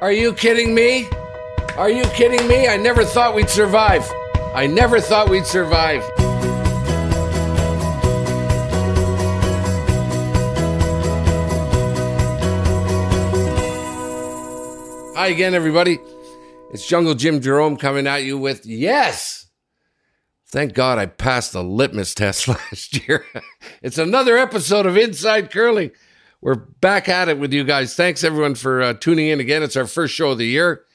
Are you kidding me? Are you kidding me? I never thought we'd survive. I never thought we'd survive. Hi again, everybody. It's Jungle Jim Jerome coming at you with yes. Thank God I passed the litmus test last year. it's another episode of Inside Curling. We're back at it with you guys. Thanks everyone for uh, tuning in again. It's our first show of the year,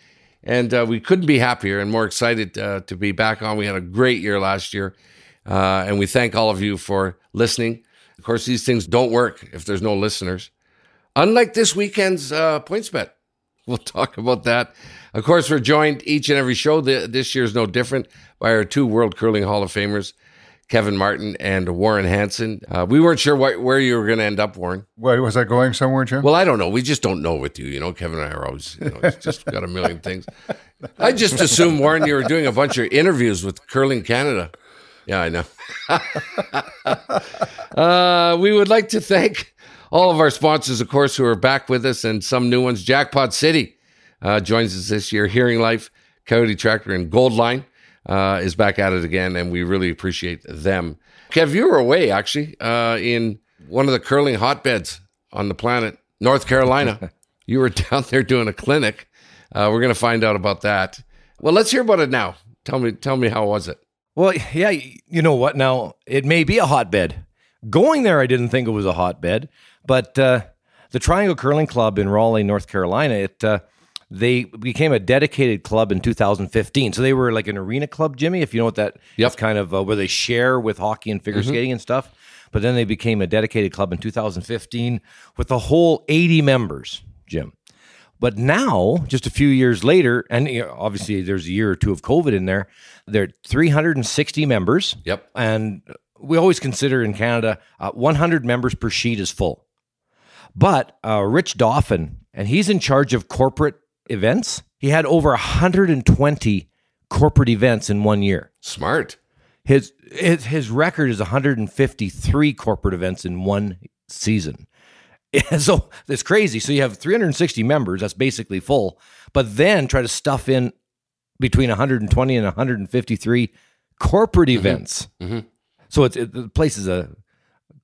and uh, we couldn't be happier and more excited uh, to be back on. We had a great year last year, uh, and we thank all of you for listening. Of course, these things don't work if there's no listeners. Unlike this weekend's uh, points bet, we'll talk about that. Of course, we're joined each and every show. This year is no different by our two World Curling Hall of Famers. Kevin Martin and Warren Hansen. Uh, we weren't sure what, where you were going to end up, Warren. Wait, was I going somewhere, Jim? Well, I don't know. We just don't know with you. You know, Kevin and I are always, you know, just got a million things. I just assumed, Warren, you were doing a bunch of interviews with Curling Canada. Yeah, I know. uh, we would like to thank all of our sponsors, of course, who are back with us and some new ones. Jackpot City uh, joins us this year. Hearing Life, Coyote Tractor, and Goldline uh, is back at it again, and we really appreciate them. Kev, you were away actually uh, in one of the curling hotbeds on the planet, North Carolina. you were down there doing a clinic. Uh, we're going to find out about that. Well, let's hear about it now. Tell me, tell me how was it? Well, yeah, you know what? Now it may be a hotbed. Going there, I didn't think it was a hotbed, but uh, the Triangle Curling Club in Raleigh, North Carolina, it uh, they became a dedicated club in 2015. So they were like an arena club, Jimmy, if you know what that Yep. is kind of uh, where they share with hockey and figure skating and stuff. But then they became a dedicated club in 2015 with a whole 80 members, Jim. But now, just a few years later, and you know, obviously there's a year or two of COVID in there, there are 360 members. Yep. And we always consider in Canada, uh, 100 members per sheet is full. But uh, Rich Dauphin, and he's in charge of corporate events. He had over 120 corporate events in one year. Smart. His his, his record is 153 corporate events in one season. so it's crazy. So you have 360 members. That's basically full. But then try to stuff in between 120 and 153 corporate mm-hmm. events. Mm-hmm. So it's it, the place is a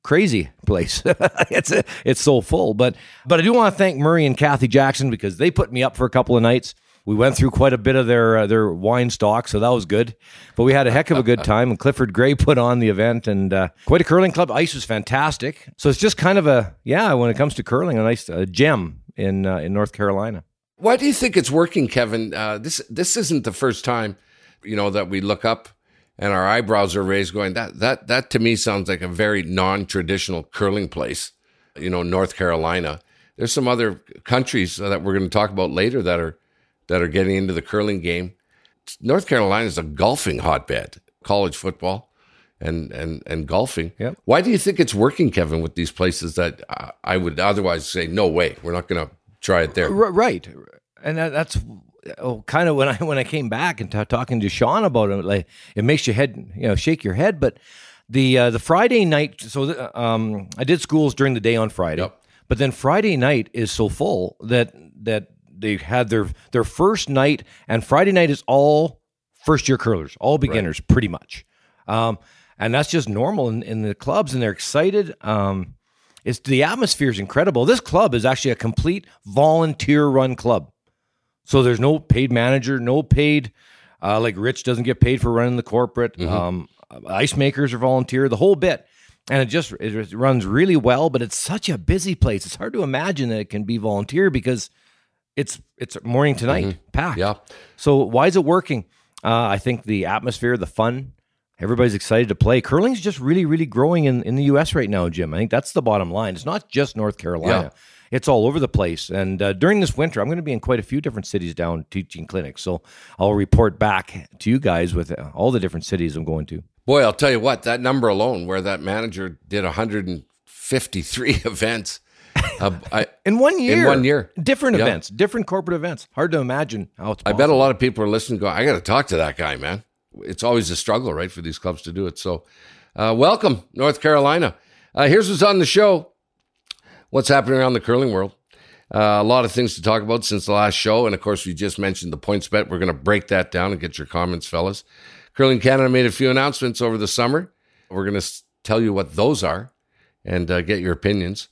crazy place. it's a, it's so full. But but I do want to thank Murray and Kathy Jackson because they put me up for a couple of nights. We went through quite a bit of their uh, their wine stock, so that was good. But we had a heck of a good time. And Clifford Gray put on the event, and uh, quite a curling club. Ice was fantastic. So it's just kind of a yeah. When it comes to curling, a nice uh, gem in uh, in North Carolina. Why do you think it's working, Kevin? Uh, this this isn't the first time, you know, that we look up and our eyebrows are raised, going that that that to me sounds like a very non traditional curling place. You know, North Carolina. There's some other countries that we're going to talk about later that are that are getting into the curling game. North Carolina is a golfing hotbed, college football, and and and golfing. Yep. Why do you think it's working, Kevin, with these places that I- I would otherwise say no way, we're not going to try it there. R- right, and that, that's oh, kind of when I when I came back and t- talking to Sean about it, like it makes your head you know shake your head. But the uh, the Friday night, so um, I did schools during the day on Friday, Yep. but then Friday night is so full that that they had their their first night, and Friday night is all first year curlers, all beginners, pretty much. Um, and that's just normal in, in the clubs, and they're excited. Um, it's the atmosphere is incredible. This club is actually a complete volunteer run club. So there's no paid manager, no paid uh, like Rich doesn't get paid for running the corporate. Um, ice makers are volunteer, the whole bit. And it just it runs really well, but it's such a busy place. It's hard to imagine that it can be volunteer because it's it's morning to night packed. Yeah. So why is it working? Uh, I think the atmosphere, the fun, everybody's excited to play. Curling's just really, really growing in, in the U.S. right now, Jim. I think that's the bottom line. It's not just North Carolina. It's all over the place. And uh, during this winter, I'm going to be in quite a few different cities down teaching clinics. So I'll report back to you guys with uh, all the different cities I'm going to. Boy, I'll tell you what, that number alone, where that manager did 153 events. Uh, I, in one year. In one year. Different yeah. events, different corporate events. Hard to imagine how it's possible. I bet a lot of people are listening go, I got to talk to that guy, man. It's always a struggle, right, for these clubs to do it. So, uh, welcome, North Carolina. Uh, here's what's on the show what's happening around the curling world. Uh, a lot of things to talk about since the last show. And of course, we just mentioned the points bet. We're going to break that down and get your comments, fellas. Curling Canada made a few announcements over the summer. We're going to tell you what those are and uh, get your opinions.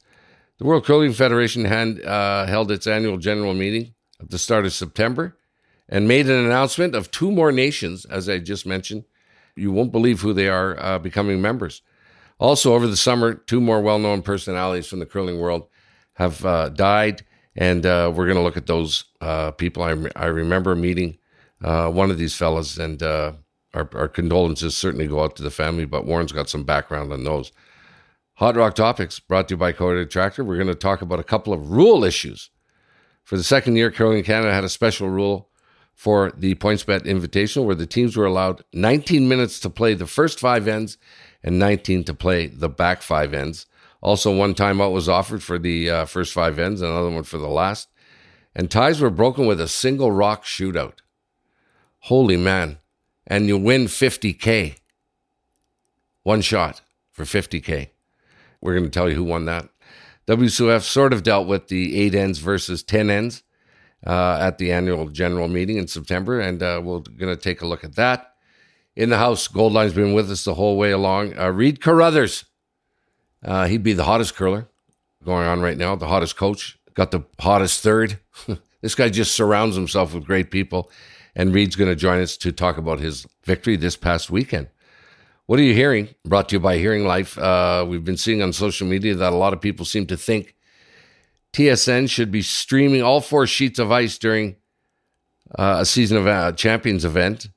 The World Curling Federation had, uh, held its annual general meeting at the start of September and made an announcement of two more nations, as I just mentioned. You won't believe who they are uh, becoming members. Also, over the summer, two more well known personalities from the curling world have uh, died, and uh, we're going to look at those uh, people. I, I remember meeting uh, one of these fellas, and uh, our, our, condolences certainly go out to the family, but Warren's got some background on those. Hot Rock Topics brought to you by Coyote Tractor. We're going to talk about a couple of rule issues. For the second year, Curling Canada had a special rule for the PointsBet Invitational where the teams were allowed 19 minutes to play the first five ends and 19 to play the back five ends. Also, one timeout was offered for the uh, first five ends, another one for the last. And ties were broken with a single rock shootout. Holy man. And you win 50K. One shot for 50K. We're going to tell you who won that. WCF sort of dealt with the eight ends versus 10 ends uh, at the annual general meeting in September, and uh, we're going to take a look at that in the house. Goldline's been with us the whole way along. Uh, Reid Carruthers, uh, he'd be the hottest curler going on right now, the hottest coach, got the hottest third. this guy just surrounds himself with great people. And Reid's going to join us to talk about his victory this past weekend. What are you hearing? Brought to you by Hearing Life. Uh, we've been seeing on social media that a lot of people seem to think TSN should be streaming all four sheets of ice during uh, a season of uh, champions event.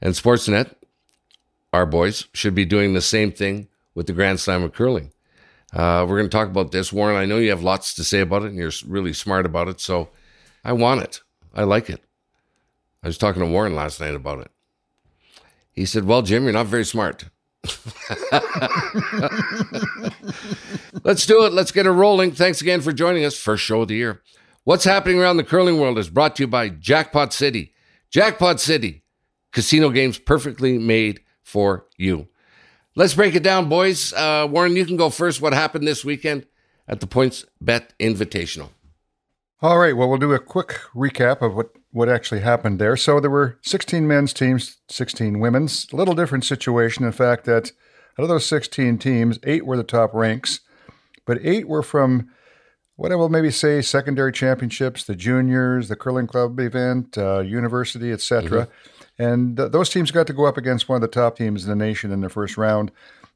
And Sportsnet our boys should be doing the same thing with the Grand Slam of curling. Uh, we're going to talk about this, Warren. I know you have lots to say about it, and you're really smart about it. So I want it. I like it. I was talking to Warren last night about it. He said, "Well, Jim, you're not very smart." Let's do it. Let's get it rolling. Thanks again for joining us. First show of the year. What's happening around the curling world is brought to you by Jackpot City. Jackpot City, casino games perfectly made for you. Let's break it down, boys. Uh, Warren, you can go first. What happened this weekend at the Points Bet Invitational? All right. Well, we'll do a quick recap of what, what actually happened there. So there were 16 men's teams, 16 women's. A little different situation. In fact, that out of those 16 teams, eight were the top ranks, but eight were from what I will maybe say secondary championships, the juniors, the curling club event, uh, university, etc. Mm-hmm. And th- those teams got to go up against one of the top teams in the nation in the first round.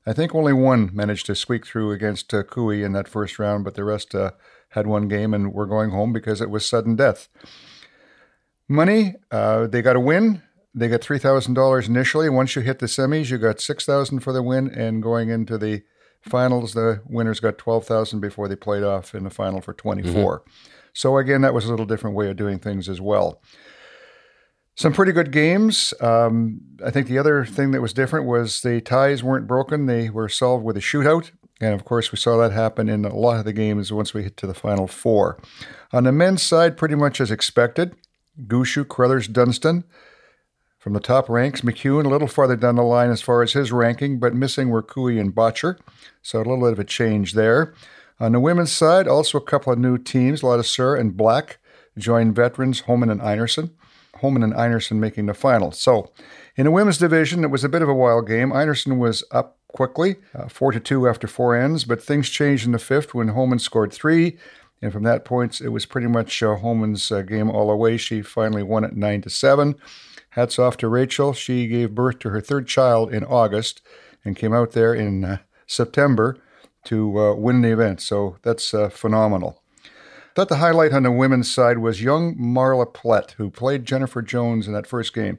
I think only one managed to squeak through against uh, Koe in that first round, but the rest uh, had one game and were going home because it was sudden death. Money, uh, they got a win. They got three thousand dollars initially. Once you hit the semis, you got six thousand for the win, and going into the finals, the winners got twelve thousand before they played off in the final for twenty four. mm mm-hmm. So again, that was a little different way of doing things as well. Some pretty good games. Um, I think the other thing that was different was the ties weren't broken; they were solved with a shootout. And of course, we saw that happen in a lot of the games once we hit to the final four. On the men's side, pretty much as expected. Gushue, Carruthers, Dunstone From the top ranks, McEwen a little farther down the line as far as his ranking, but missing were Koe and Bottcher. So a little bit of a change there. On the women's side, also a couple of new teams, Ladouceur and Black joined veterans Homan and Einarson. Homan and Einarson making the final. So, in the women's division, it was a bit of a wild game. Einarson was up quickly, uh, four to two after four ends, but things changed in the fifth when Homan scored three. And from that point, it was pretty much uh, Homan's uh, game all the way. She finally won it nine to seven. Hats off to Rachel. She gave birth to her third child in August and came out there in uh, September to uh, win the event. So that's uh, phenomenal thought the highlight on the women's side was young Myla Plett, who played Jennifer Jones in that first game.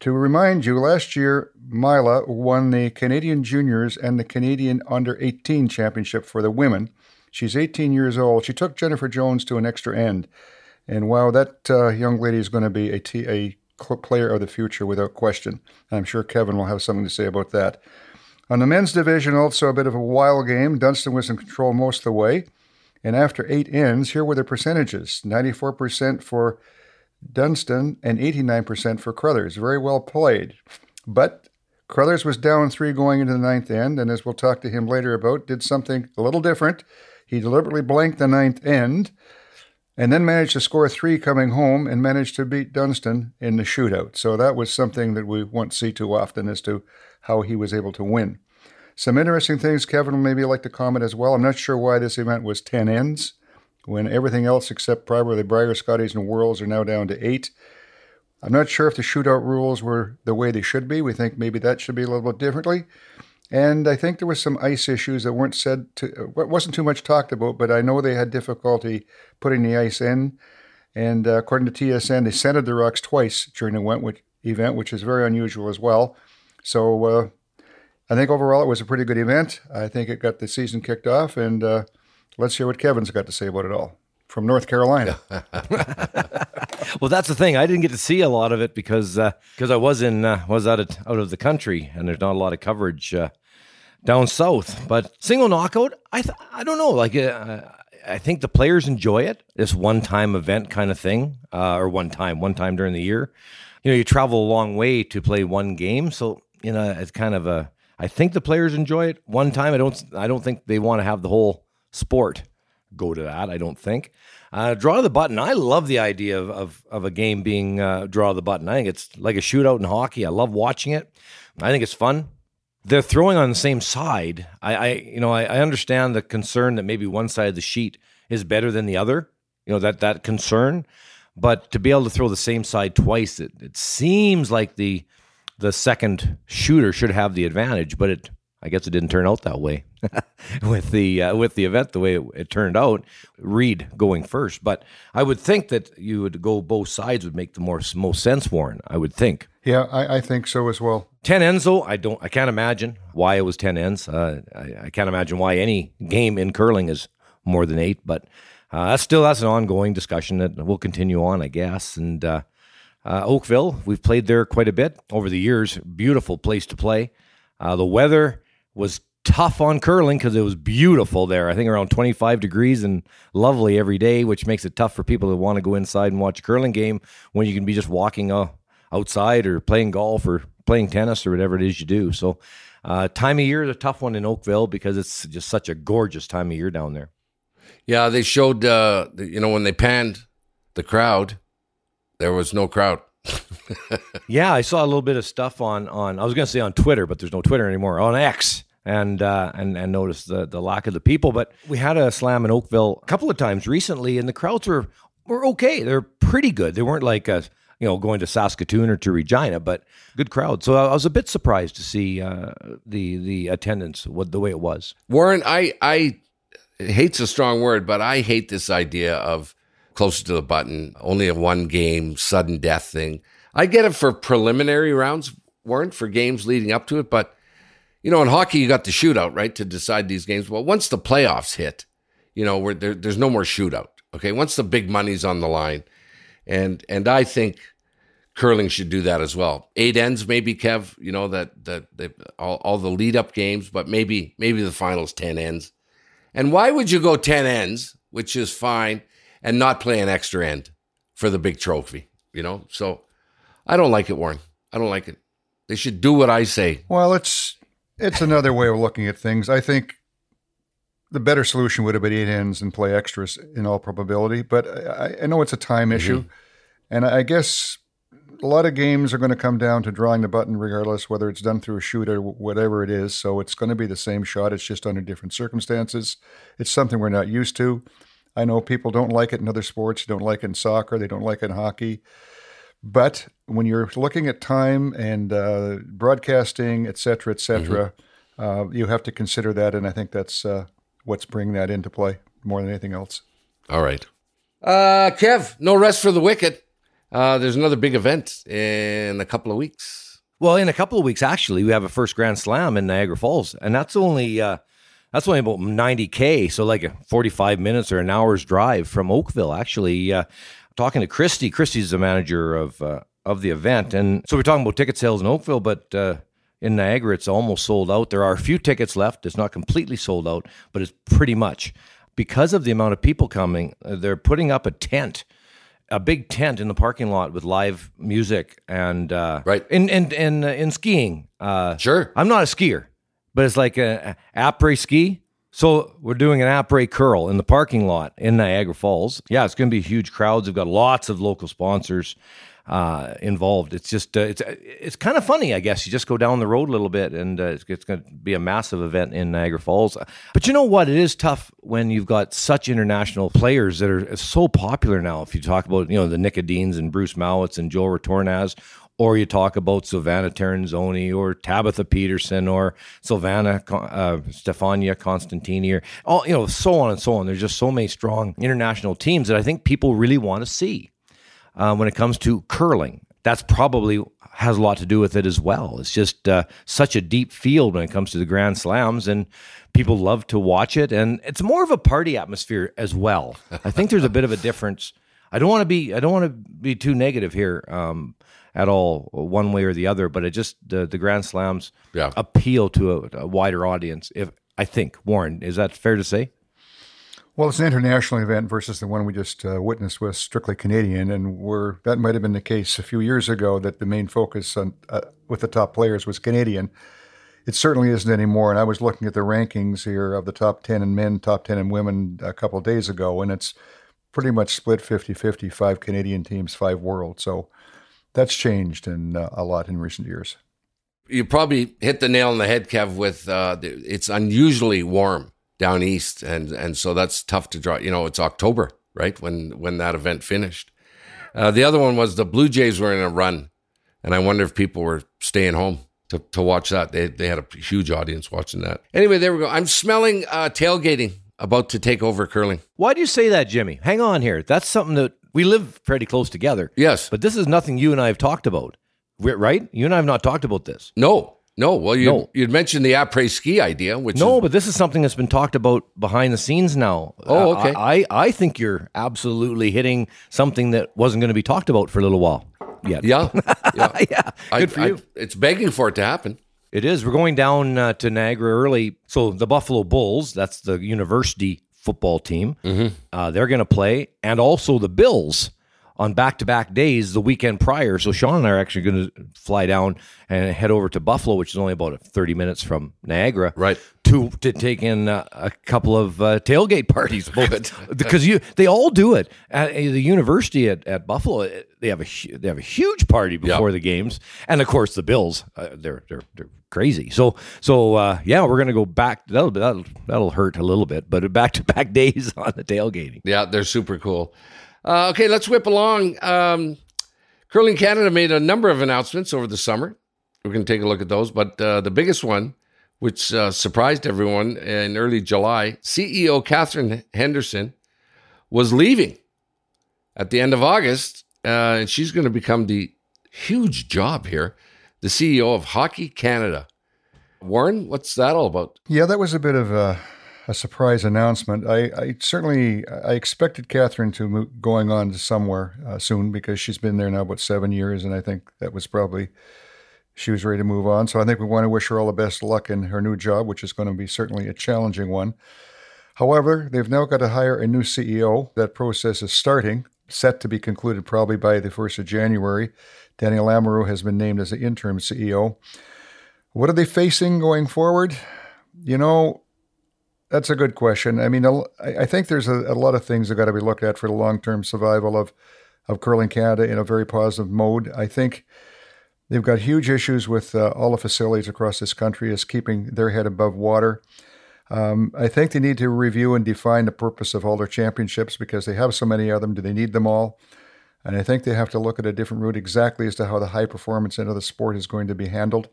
To remind you, last year, Myla won the Canadian Juniors and the Canadian Under 18 Championship for the women. She's 18 years old. She took Jennifer Jones to an extra end. And wow, that uh, young lady is going to be a, t- a player of the future without question. I'm sure Kevin will have something to say about that. On the men's division, also a bit of a wild game. Dunstone was in control most of the way. And after eight ends, here were the percentages 94% for Dunstone and 89% for Carruthers. Very well played. But Carruthers was down three going into the ninth end, and as we'll talk to him later about, did something a little different. He deliberately blanked the ninth end and then managed to score three coming home and managed to beat Dunstone in the shootout. So that was something that we won't see too often as to how he was able to win. Some interesting things Kevin maybe like to comment as well. I'm not sure why this event was 10 ends when everything else except probably the Brier Scotties and Worlds are now down to eight. I'm not sure if the shootout rules were the way they should be. We think maybe that should be a little bit differently. And I think there was some ice issues that weren't said to, wasn't too much talked about, but I know they had difficulty putting the ice in. And uh, according to TSN, they scented the rocks twice during the event, which is very unusual as well. So uh, I think overall it was a pretty good event. I think it got the season kicked off, and uh, let's hear what Kevin's got to say about it all from North Carolina. well, that's the thing. I didn't get to see a lot of it because because uh, I was in uh, was out of out of the country, and there's not a lot of coverage uh, down south. But single knockout, I th- I don't know. Like uh, I think the players enjoy it. This one time event kind of thing, uh, or one time one time during the year. You know, you travel a long way to play one game, so you know it's kind of a. I think the players enjoy it one time. I don't. I don't think they want to have the whole sport go to that. I don't think. Uh, draw the button. I love the idea of of, of a game being uh, draw the button. I think it's like a shootout in hockey. I love watching it. I think it's fun. They're throwing on the same side. I, I you know, I, I understand the concern that maybe one side of the sheet is better than the other. You know that that concern, but to be able to throw the same side twice, it, it seems like the the second shooter should have the advantage. But it I guess it didn't turn out that way with the uh, with the event the way it, it, turned out. Reid going first, but I would think that you would go both sides would make the more most sense. Warren, I would think. Yeah, I, I think so as well. Ten ends though, I don't. I can't imagine why it was ten ends. Uh, I, I, can't imagine why any game in curling is more than eight. But uh, that's still that's an ongoing discussion that will continue on, I guess. And uh, Oakville, we've played there quite a bit over the years. Beautiful place to play. Uh, the weather was tough on curling because it was beautiful there. I think around 25 degrees and lovely every day, which makes it tough for people that want to go inside and watch a curling game when you can be just walking uh, outside or playing golf or playing tennis or whatever it is you do. So, uh, time of year is a tough one in Oakville because it's just such a gorgeous time of year down there. Yeah, they showed, uh, you know, when they panned the crowd, there was no crowd. yeah, I saw a little bit of stuff on on. I was going to say on Twitter, but there's no Twitter anymore. On X, and uh, and and noticed the the lack of the people. But we had a slam in Oakville a couple of times recently, and the crowds were were okay. They're pretty good. They weren't like a you know going to Saskatoon or to Regina, but good crowd. So I was a bit surprised to see uh, the the attendance what the way it was. Warren, I I hate's a strong word, but I hate this idea of closer to the button, only a one game sudden death thing. I get it for preliminary rounds, weren't for games leading up to it, but you know, in hockey you got the shootout, right, to decide these games. Well, once the playoffs hit, you know, where there, there's no more shootout. Okay, once the big money's on the line, and and I think curling should do that as well. Eight ends, maybe Kev. You know that that all, all the lead up games, but maybe maybe the finals ten ends. And why would you go ten ends, which is fine, and not play an extra end for the big trophy. You know, so I don't like it, Warren. I don't like it. They should do what I say. Well, it's it's another way of looking at things. I think the better solution would have been eight ends and play extras in all probability. But I, I know it's a time mm-hmm. issue, and I guess a lot of games are going to come down to drawing the button, regardless whether it's done through a shoot or whatever it is. So it's going to be the same shot. It's just under different circumstances. It's something we're not used to. I know people don't like it in other sports, don't like it in soccer, they don't like it in hockey. But when you're looking at time and uh, broadcasting, et cetera, et cetera, mm-hmm. uh, you have to consider that. And I think that's uh, what's bringing that into play more than anything else. All right. Uh, Kev, no rest for the wicked. Uh, there's another big event in a couple of weeks. Well, in a couple of weeks, actually, we have a first Grand Slam in Niagara Falls, and that's only uh, That's only about 90K. So, like 45 minutes or an hour's drive from Oakville, actually. Uh, talking to Christy. Christy's the manager of uh, of the event. And so we're talking about ticket sales in Oakville, but uh, in Niagara, it's almost sold out. There are a few tickets left. It's not completely sold out, but it's pretty much. Because of the amount of people coming, uh, they're putting up a tent a big tent in the parking lot with live music and uh, right in in in, uh, in skiing. Uh, sure, I'm not a skier, but it's like a, après ski. So we're doing an après curl in the parking lot in Niagara Falls. Yeah, it's going to be huge crowds. We've got lots of local sponsors uh, involved. It's just uh, it's it's kind of funny, I guess. You just go down the road a little bit, and uh, it's, it's going to be a massive event in Niagara Falls. But you know what? It is tough when you've got such international players that are so popular now. If you talk about you know the Nicodines and Bruce Mouats and Joel Retornaz, or you talk about Silvana Tirinzoni or Tabitha Peterson or Silvana uh, Stefania Constantini or all you know so on and so on. There's just so many strong international teams that I think people really want to see uh, when it comes to curling. That's probably has a lot to do with it as well. It's just uh, such a deep field when it comes to the Grand Slams, and people love to watch it. And it's more of a party atmosphere as well. I think there's a bit of a difference. I don't want to be I don't want to be too negative here um, at all, one way or the other. But it just the the Grand Slams yeah. appeal to a, a wider audience. If I think Warren, is that fair to say? Well, it's an international event versus the one we just uh, witnessed was strictly Canadian, and we're, that might have been the case a few years ago that the main focus on, uh, with the top players was Canadian. It certainly isn't anymore. And I was looking at the rankings here of the top 10 in men, top 10 in women a couple of days ago, and it's pretty much split 50 50, five Canadian teams, five world. So that's changed in, uh, a lot in recent years. You probably hit the nail on the head, Kev, with uh, it's unusually warm down east, and and so that's tough to draw. You know, it's October, right when when that event finished. Uh, the other one was the Blue Jays were in a run, and I wonder if people were staying home to, to watch that. They they had a huge audience watching that. Anyway, there we go. I'm smelling uh, tailgating about to take over curling. Why do you say that, Jimmy? Hang on here. That's something that we live pretty close together. Yes, but this is nothing you and I have talked about, right? You and I have not talked about this. No, no, well, you no. you'd mentioned the après ski idea, which no, is, but this is something that's been talked about behind the scenes now. Oh, okay. I, I, I think you're absolutely hitting something that wasn't going to be talked about for a little while yet. Yeah, yeah, yeah. Good I, for you. I, it's begging for it to happen. It is. We're going down uh, to Niagara early. So the Buffalo Bulls, that's the university football team, mm-hmm. uh, they're going to play, and also the Bills on back to back days the weekend prior. So Sean and I are actually going to fly down and head over to Buffalo, which is only about 30 minutes from Niagara, right? To to take in uh, a couple of uh, tailgate parties, because you they all do it at the university at, at Buffalo. They have a they have a huge party before yep. the games, and of course the Bills uh, they're they're they're crazy. So so uh, yeah, we're gonna go back. That'll that'll that'll hurt a little bit, but back to back days on the tailgating. Yeah, they're super cool. Uh, okay, let's whip along. Um, Curling Canada made a number of announcements over the summer. We're going to take a look at those. But uh, the biggest one, which uh, surprised everyone in early July, CEO Katherine Henderson was leaving at the end of August. Uh, and she's going to become the huge job here, the CEO of Hockey Canada. Warren, what's that all about? Yeah, that was a bit of a a surprise announcement. I, I, certainly I expected Katherine to move, going on to somewhere uh, soon because she's been there now about seven years, and I think that was probably she was ready to move on. So I think we want to wish her all the best luck in her new job, which is going to be certainly a challenging one. However, they've now got to hire a new CEO. That process is starting, set to be concluded probably by the first of January. Daniel Lamoureux has been named as the interim CEO. What are they facing going forward? You know, that's a good question. I mean, I think there's a, a lot of things that got to be looked at for the long term survival of, of curling Canada in a very positive mode. I think they've got huge issues with uh, all the facilities across this country as keeping their head above water. Um, I think they need to review and define the purpose of all their championships because they have so many of them. Do they need them all? And I think they have to look at a different route exactly as to how the high performance end of the sport is going to be handled.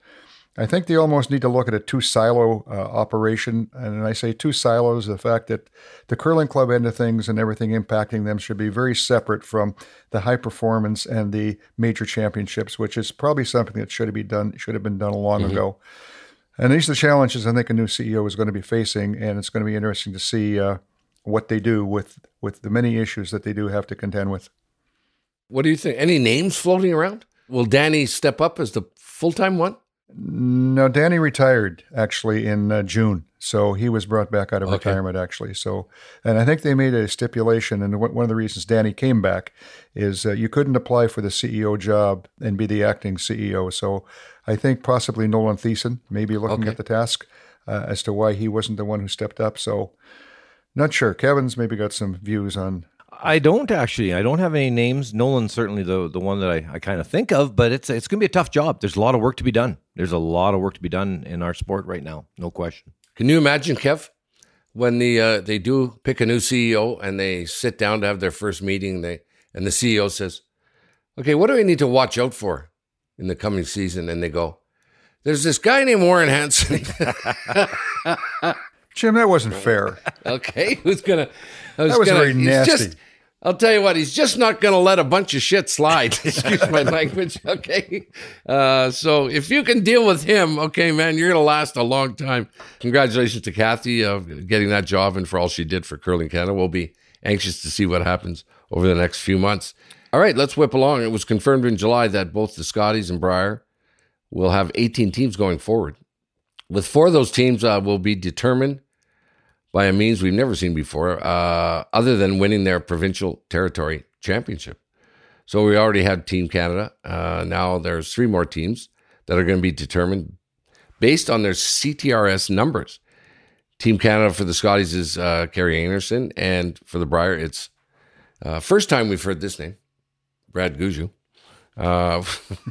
I think they almost need to look at a two silo uh, operation. And I say two silos, the fact that the curling club end of things and everything impacting them should be very separate from the high performance and the major championships, which is probably something that should have been done should have been done long mm-hmm. ago. And these are the challenges I think a new CEO is going to be facing, and it's going to be interesting to see uh, what they do with with the many issues that they do have to contend with. What do you think? Any names floating around? Will Danny step up as the full time one? No, Danny retired actually in uh, June, so he was brought back out of Okay. retirement actually. So, and I think they made a stipulation, and one of the reasons Danny came back is uh, you couldn't apply for the CEO job and be the acting CEO. So, I think possibly Nolan Thiessen may be looking Okay. at the task uh, as to why he wasn't the one who stepped up. So, not sure. Kevin's maybe got some views on. I don't actually. I don't have any names. Nolan's certainly the the one that I, I kind of think of, but it's it's going to be a tough job. There's a lot of work to be done. There's a lot of work to be done in our sport right now. No question. Can you imagine, Kev, when the uh, they do pick a new CEO and they sit down to have their first meeting, they and the CEO says, "Okay, what do we need to watch out for in the coming season?" And they go, "There's this guy named Warren Hansen." Jim, that wasn't fair. okay, who's gonna? I That was gonna, very nasty. Just, I'll tell you what, he's just not gonna let a bunch of shit slide. Excuse my language. Okay, uh, so if you can deal with him, okay, man, you're gonna last a long time. Congratulations to Kathy of getting that job and for all she did for Curling Canada. We'll be anxious to see what happens over the next few months. All right, let's whip along. It was confirmed in July that both the Scotties and Brier will have 18 teams going forward. With four of those teams uh, will be determined by a means we've never seen before, uh, other than winning their provincial territory championship. So we already had Team Canada. Uh, now there's three more teams that are going to be determined based on their CTRS numbers. Team Canada for the Scotties is uh, Kerri Einarson, and for the Brier, it's uh, first time we've heard this name, Brad Gushue. Uh,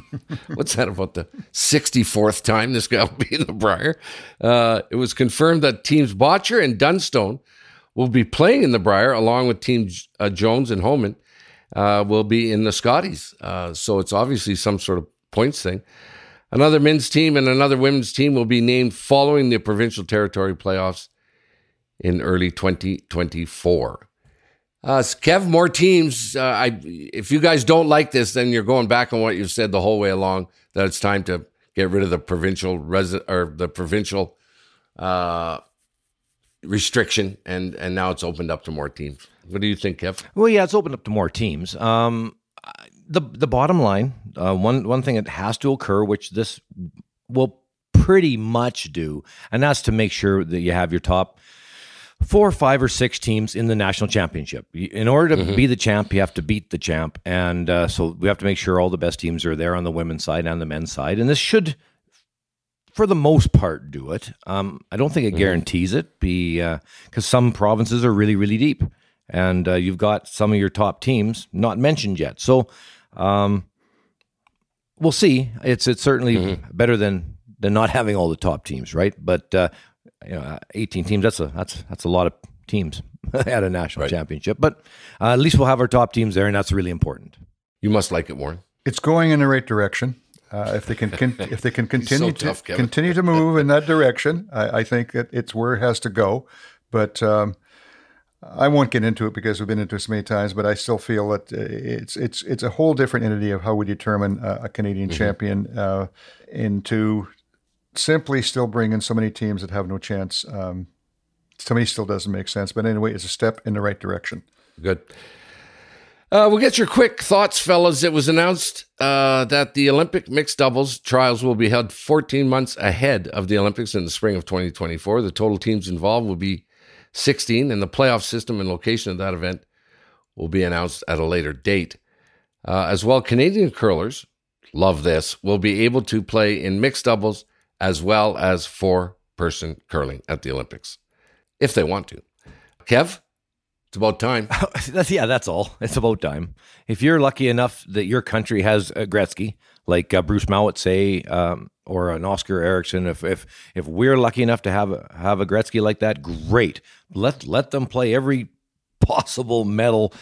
what's that about the 64th time this guy will be in the Brier? Uh, it was confirmed that teams Bottcher and Dunstone will be playing in the Brier along with team uh, Jones and Homan uh, will be in the Scotties. Uh, so it's obviously some sort of points thing. Another men's team and another women's team will be named following the provincial territory playoffs in early 2024. Uh, Kev, more teams. Uh, I, if you guys don't like this, then you're going back on what you've said the whole way along. That it's time to get rid of the provincial resi- or the provincial uh, restriction, and and now it's opened up to more teams. What do you think, Kev? Well, yeah, it's opened up to more teams. Um, the the bottom line, uh, one one thing that has to occur, which this will pretty much do, and that's to make sure that you have your top four, five, or six teams in the national championship. In order to be the champ, you have to beat the champ, and uh, so we have to make sure all the best teams are there on the women's side and the men's side, and this should. For the most part, do it. Um, I don't think it guarantees it, because some provinces are really, really deep and uh, you've got some of your top teams not mentioned yet. So um, we'll see. It's it's certainly better than than not having all the top teams, right? But uh, you know, uh, 18 teams that's a that's that's a lot of teams at a national championship. But uh, at least we'll have our top teams there, and that's really important. You must like it, Warren. It's going in the right direction. Uh, if they can, con- if they can continue tough, to Kevin. continue to move in that direction, I, I think that it's where it has to go. But um, I won't get into it because we've been into it so many times. But I still feel that uh, it's it's it's a whole different entity of how we determine uh, a Canadian champion uh, into simply still bring in so many teams that have no chance. Um, to me, still doesn't make sense. But anyway, it's a step in the right direction. Good. Uh, we'll get your quick thoughts, fellas. It was announced uh, that the Olympic mixed doubles trials will be held 14 months ahead of the Olympics in the spring of 2024. The total teams involved will be 16, and the playoff system and location of that event will be announced at a later date. Uh, as well, Canadian curlers, love this, will be able to play in mixed doubles as well as four person curling at the Olympics if they want to. Kev, it's about time. Yeah, that's all. It's about time. If you're lucky enough that your country has a Gretzky, like uh, Bruce Mouat say, um, or an Oskar Eriksson, if if if we're lucky enough to have a, have a Gretzky like that, great. Let let them play every possible medal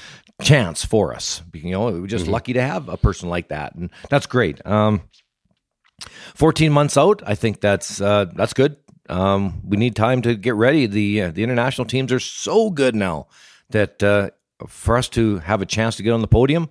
chance for us. You know, we're just lucky to have a person like that, and that's great. Um, 14 months out, I think that's uh, that's good. Um, we need time to get ready. The uh, the international teams are so good now that uh, for us to have a chance to get on the podium,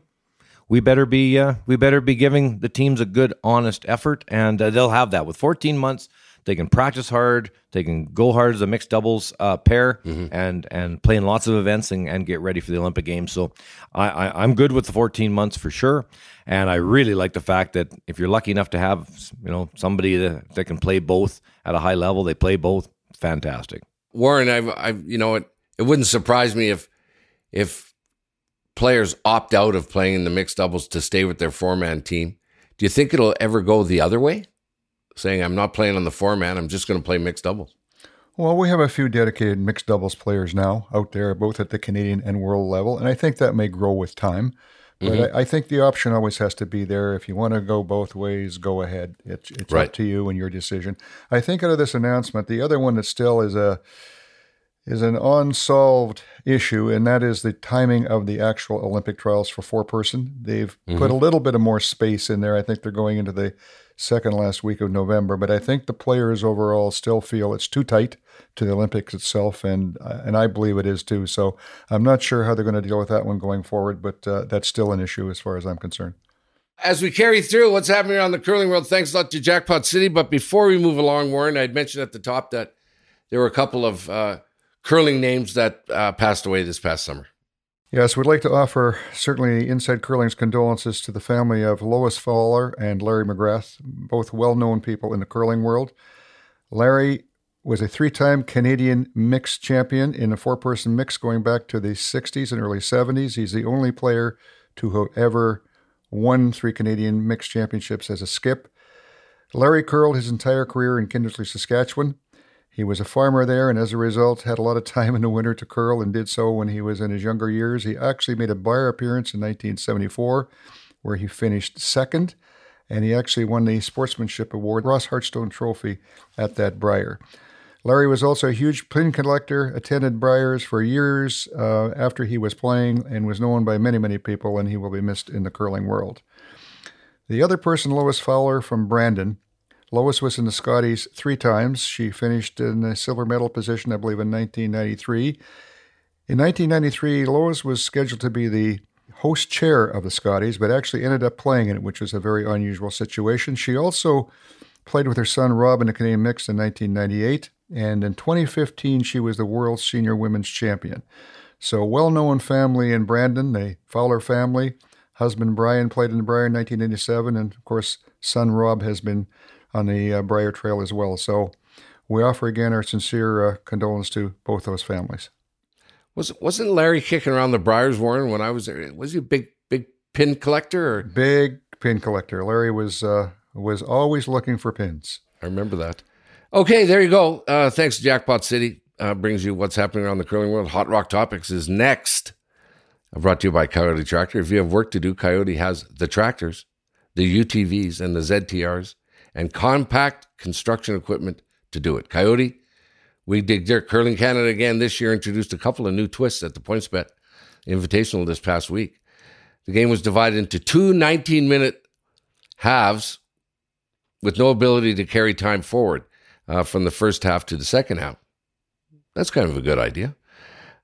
we better be uh, we better be giving the teams a good, honest effort, and uh, they'll have that with 14 months They can practice hard. They can go hard as a mixed doubles uh, pair and and play in lots of events and, and get ready for the Olympic Games. So I, I, I'm good with the 14 months for sure. And I really like the fact that if you're lucky enough to have you know somebody that, that can play both at a high level, they play both. Fantastic. Warren, I've, I've, you know, it, it wouldn't surprise me if, if players opt out of playing in the mixed doubles to stay with their four man team. Do you think it'll ever go the other way? Saying, I'm not playing on the four man, I'm just going to play mixed doubles. Well, we have a few dedicated mixed doubles players now out there, both at the Canadian and world level, and I think that may grow with time. But Mm-hmm. I, I think the option always has to be there. If you want to go both ways, go ahead. It's it's Right. up to you and your decision. I think out of this announcement, the other one that still is a is an unsolved issue, and that is the timing of the actual Olympic trials for four person. They've put a little bit of more space in there. I think they're going into the second last week of November, but I think the players overall still feel it's too tight to the Olympics itself, and uh, and I believe it is too. So I'm not sure how they're going to deal with that one going forward, but uh, that's still an issue as far as I'm concerned. As we carry through what's happening around the curling world, thanks a lot to Jackpot City. But before we move along, Warren, I'd mentioned at the top that there were a couple of uh, curling names that uh, passed away this past summer. Yes, we'd like to offer certainly Inside Curling's condolences to the family of Lois Fowler and Larry McGrath, both well known people in the curling world. Larry was a three time Canadian mixed champion in a four person mix going back to the 60s and early 70s. He's the only player to have ever won three Canadian mixed championships as a skip. Larry curled his entire career in Kindersley, Saskatchewan. He was a farmer there, and as a result, had a lot of time in the winter to curl, and did so when he was in his younger years. He actually made a Brier appearance in 1974, where he finished second, and he actually won the Sportsmanship Award, Ross Harstone Trophy, at that Brier. Larry was also a huge pin collector, attended Briers for years uh, after he was playing, and was known by many, many people, and he will be missed in the curling world. The other person, Lois Fowler from Brandon, Lois was in the Scotties three times. She finished in the silver medal position, I believe, in 1993. In 1993, Lois was scheduled to be the host chair of the Scotties, but actually ended up playing in it, which was a very unusual situation. She also played with her son Rob in the Canadian Mixed in 1998, and in 2015, she was the world senior women's champion. So, well known family in Brandon, the Fowler family. Husband Brian played in the Brier in 1987, and of course, son Rob has been on the uh, Brier Trail as well. So, we offer again our sincere uh, condolence to both those families. Was wasn't Larry kicking around the Briers, Warren, when I was there? Was he a big big pin collector? Or Big pin collector. Larry was uh, was always looking for pins. I remember that. Okay, there you go. Uh, thanks, Jackpot City. Uh, brings you what's happening around the curling world. Hot Rock Topics is next. Brought to you by Coyote Tractor. If you have work to do, Coyote has the tractors, the UTVs, and the ZTRs, and compact construction equipment to do it. Coyote, we dig dirt. Curling Canada again this year introduced a couple of new twists at the PointsBet Invitational this past week. The game was divided into two 19 minute halves with no ability to carry time forward uh, from the first half to the second half. That's kind of a good idea.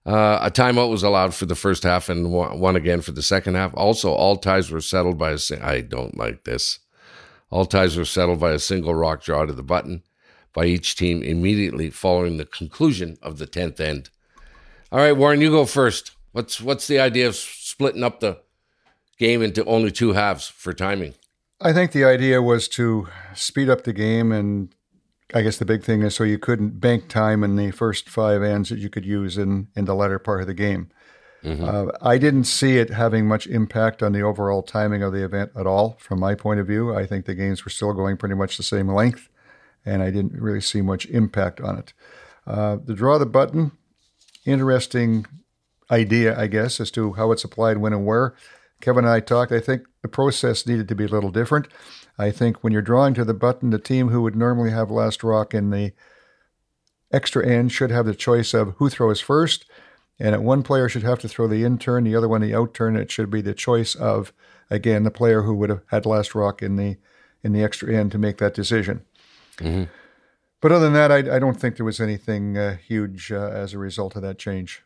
Uh, a timeout was allowed for the first half and one again for the second half. Also, all ties were settled by I don't like this. All ties were settled by a single rock draw to the button by each team immediately following the conclusion of the tenth end. All right, Warren, you go first. What's what's the idea of splitting up the game into only two halves for timing? I think the idea was to speed up the game, and I guess the big thing is so you couldn't bank time in the first five ends that you could use in, in the latter part of the game. Uh, I didn't see it having much impact on the overall timing of the event at all, from my point of view. I think the games were still going pretty much the same length, and I didn't really see much impact on it. Uh, the draw the button, interesting idea, I guess, as to how it's applied when and where. Kevin and I talked. I think the process needed to be a little different. I think when you're drawing to the button, the team who would normally have last rock in the extra end should have the choice of who throws first. And at one player should have to throw the in turn, the other one the out turn. It should be the choice of again the player who would have had last rock in the in the extra end to make that decision. But other than that, I, I don't think there was anything uh, huge uh, as a result of that change.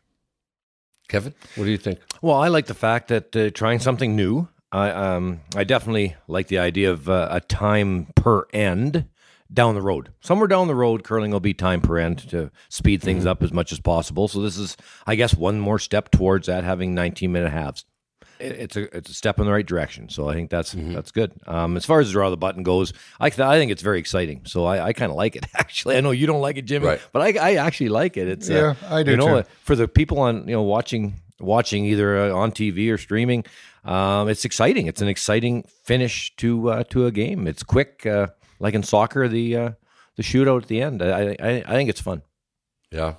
Kevin, what do you think? Well, I like the fact that uh, trying something new. I um I definitely like the idea of uh, a time per end down the road. Somewhere down the road, curling will be time per end to speed things Mm-hmm. up as much as possible. So this is, I guess, one more step towards that having 19 minute halves. It's a it's a step in the right direction. So I think that's Mm-hmm. that's good. Um, as far as draw the button goes, I th- I think it's very exciting. So I, I kind of like it actually. I know you don't like it, Jimmy, Right. but I, I actually like it. It's Yeah, uh, I do You know, too. uh, for the people on you know watching watching either uh, on TV or streaming, um, it's exciting. It's an exciting finish to uh, to a game. It's quick, uh, like in soccer, the uh, the shootout at the end. I I, I think it's fun. Yeah,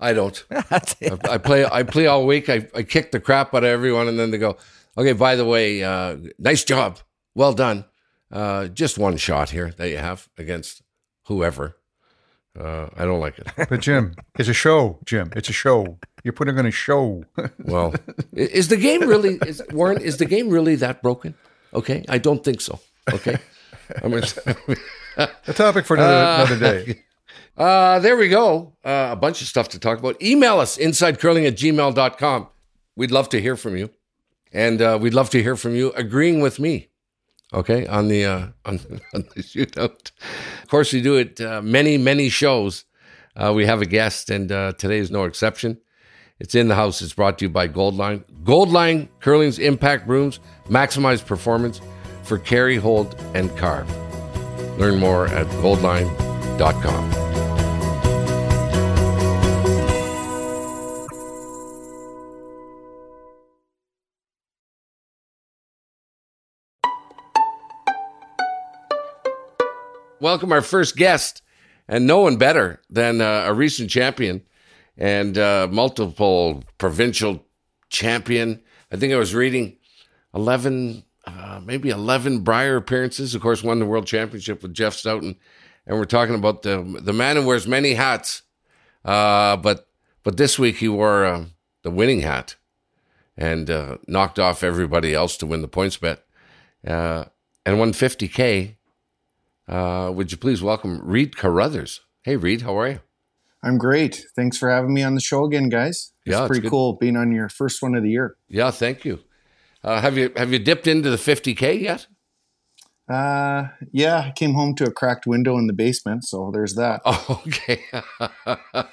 I don't. That's it. I play. I play all week. I, I kick the crap out of everyone, and then they go, "Okay, by the way, uh, nice job, well done. Uh, just one shot here that you have against whoever." Uh, I don't like it. But Jim, it's a show. Jim, it's a show. You're putting on a show. Well, is the game really? Is, Warren, is the game really that broken? Okay, I don't think so. Okay, I mean, a topic for another, another day. Uh, there we go. Uh, a bunch of stuff to talk about. Email us insidecurling at gmail.com. We'd love to hear from you. And uh, we'd love to hear from you agreeing with me. Okay, on the uh, on, on the shootout. Of course, we do it uh, many many shows. Uh, we have a guest, and uh, today is no exception. It's in the house. It's brought to you by Goldline. Goldline Curling's Impact Brooms maximize performance for carry, hold, and carve. Learn more at goldline.com. welcome our first guest, and no one better than uh, a recent champion and uh, multiple provincial champion. I think I was reading 11, uh, maybe 11 Brier appearances. Of course, won the world championship with Jeff Stoughton. And we're talking about the the man who wears many hats. Uh, but but this week he wore uh, the winning hat and uh, knocked off everybody else to win the points bet uh, and won 50K. Uh, would you please welcome Reid Carruthers? Hey, Reid, how are you? I'm great. Thanks for having me on the show again, guys. It's Yeah, it's pretty good. cool being on your first one of the year. Yeah, thank you. Uh, have you have you dipped into the 50K yet? Uh, yeah, I came home to a cracked window in the basement, so there's that. Oh, okay.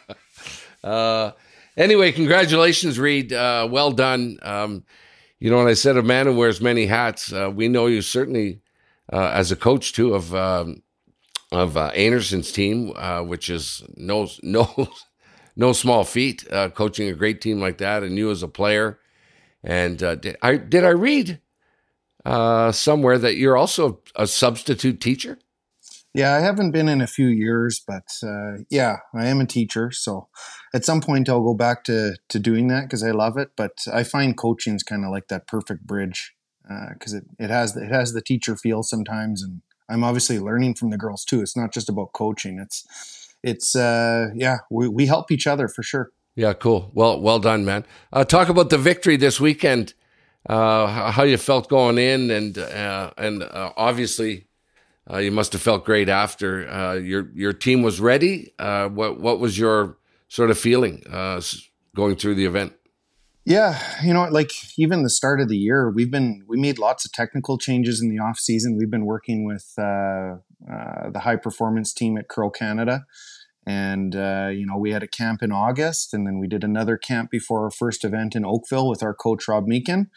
uh, anyway, congratulations, Reid. Uh, well done. Um, you know, when I said a man who wears many hats, uh, we know you certainly uh, as a coach too of um, of uh, Einarson's team, uh, which is no no no small feat. Uh, coaching a great team like that, and you as a player. And uh, did I did I read uh, somewhere that you're also a substitute teacher? Yeah, I haven't been in a few years, but uh, yeah, I am a teacher. So at some point I'll go back to, to doing that because I love it. But I find coaching is kind of like that perfect bridge because it, it has the, it has the teacher feel sometimes, and I'm obviously learning from the girls too. It's not just about coaching. It's it's uh, yeah, we, we help each other for sure. Yeah, cool. Well, well done, man. Uh, talk about the victory this weekend. Uh, how you felt going in, and uh, and uh, obviously, uh, you must have felt great after. Uh, your your team was ready. What what was your sort of feeling going through the event? Yeah, you know, like even the start of the year, we've been we made lots of technical changes in the off season. We've been working with uh, uh, the high performance team at Curl Canada, and uh, you know we had a camp in August, and then we did another camp before our first event in Oakville with our coach Rob Meakin.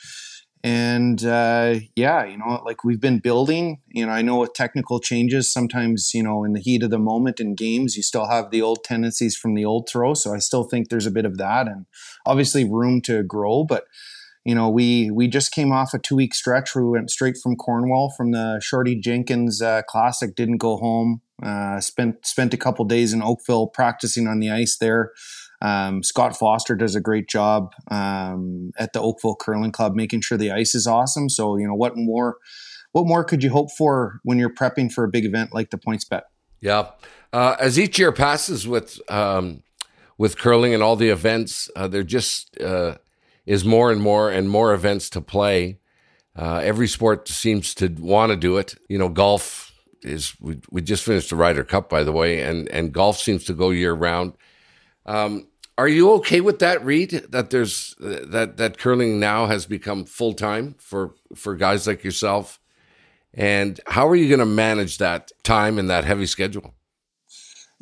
And uh, yeah, you know, like we've been building. You know, I know with technical changes, sometimes you know in the heat of the moment in games, you still have the old tendencies from the old throw. So I still think there's a bit of that, and obviously room to grow. But you know, we we just came off a two week stretch. We went straight from Cornwall from the Shorty Jenkins uh, Classic. Didn't go home. Uh, spent spent a couple days in Oakville practicing on the ice there. Um, Scott Foster does a great job um, at the Oakville Curling Club, making sure the ice is awesome. So you know, what more? What more could you hope for when you're prepping for a big event like the Points Bet? Yeah. Uh, as each year passes with um, with curling and all the events, uh, there just uh, is more and more and more events to play. Uh, every sport seems to want to do it. You know, golf is. We, we just finished the Ryder Cup, by the way, and and golf seems to go year round. Um, are you okay with that, Reid? That there's that that curling now has become full time for for guys like yourself, And how are you going to manage that time and that heavy schedule?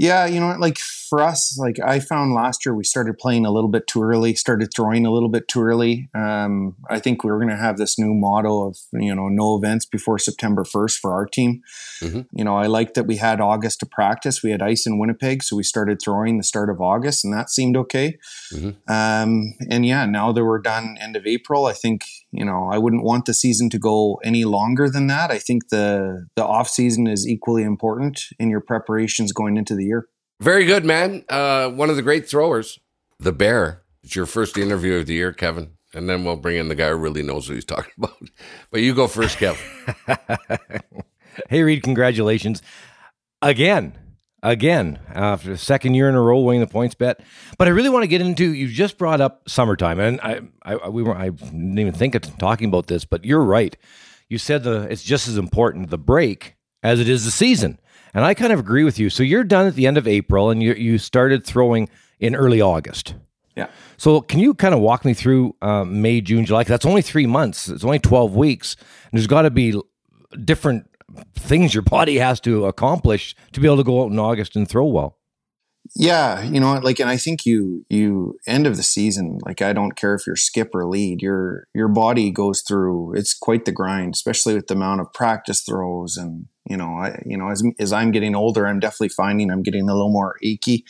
Yeah, you know, like for us, like I found last year, we started playing a little bit too early, started throwing a little bit too early. Um, I think we are going to have this new motto of, you know, no events before September 1st for our team. Mm-hmm. You know, I liked that we had August to practice. We had ice in Winnipeg, so we started throwing the start of August, and that seemed okay. Mm-hmm. Um, and yeah, now that we're done end of April, I think, you know, I wouldn't want the season to go any longer than that. I think the the off season is equally important in your preparations going into the year. Very good, man. Uh, one of the great throwers, the Bear. It's your first interview of the year, Kevin. And then we'll bring in the guy who really knows what he's talking about. But you go first, Kevin. hey, Reid, congratulations. Again, again, after the second year in a row winning the points bet. But I really want to get into, you just brought up summertime. And I, I, we were, I didn't even think of talking about this, but you're right. You said the it's just as important the break as it is the season. And I kind of agree with you. So you're done at the end of April and you, you started throwing in early August. Yeah. So can you kind of walk me through uh, May, June, July? That's only three months. It's only 12 weeks. And there's got to be different things your body has to accomplish to be able to go out in August and throw well. Yeah, you know, like, and I think you you end of the season, like, I don't care if you're skip or lead, your your body goes through. It's quite the grind, especially with the amount of practice throws, and you know, I you know, as as I'm getting older, I'm definitely finding I'm getting a little more achy.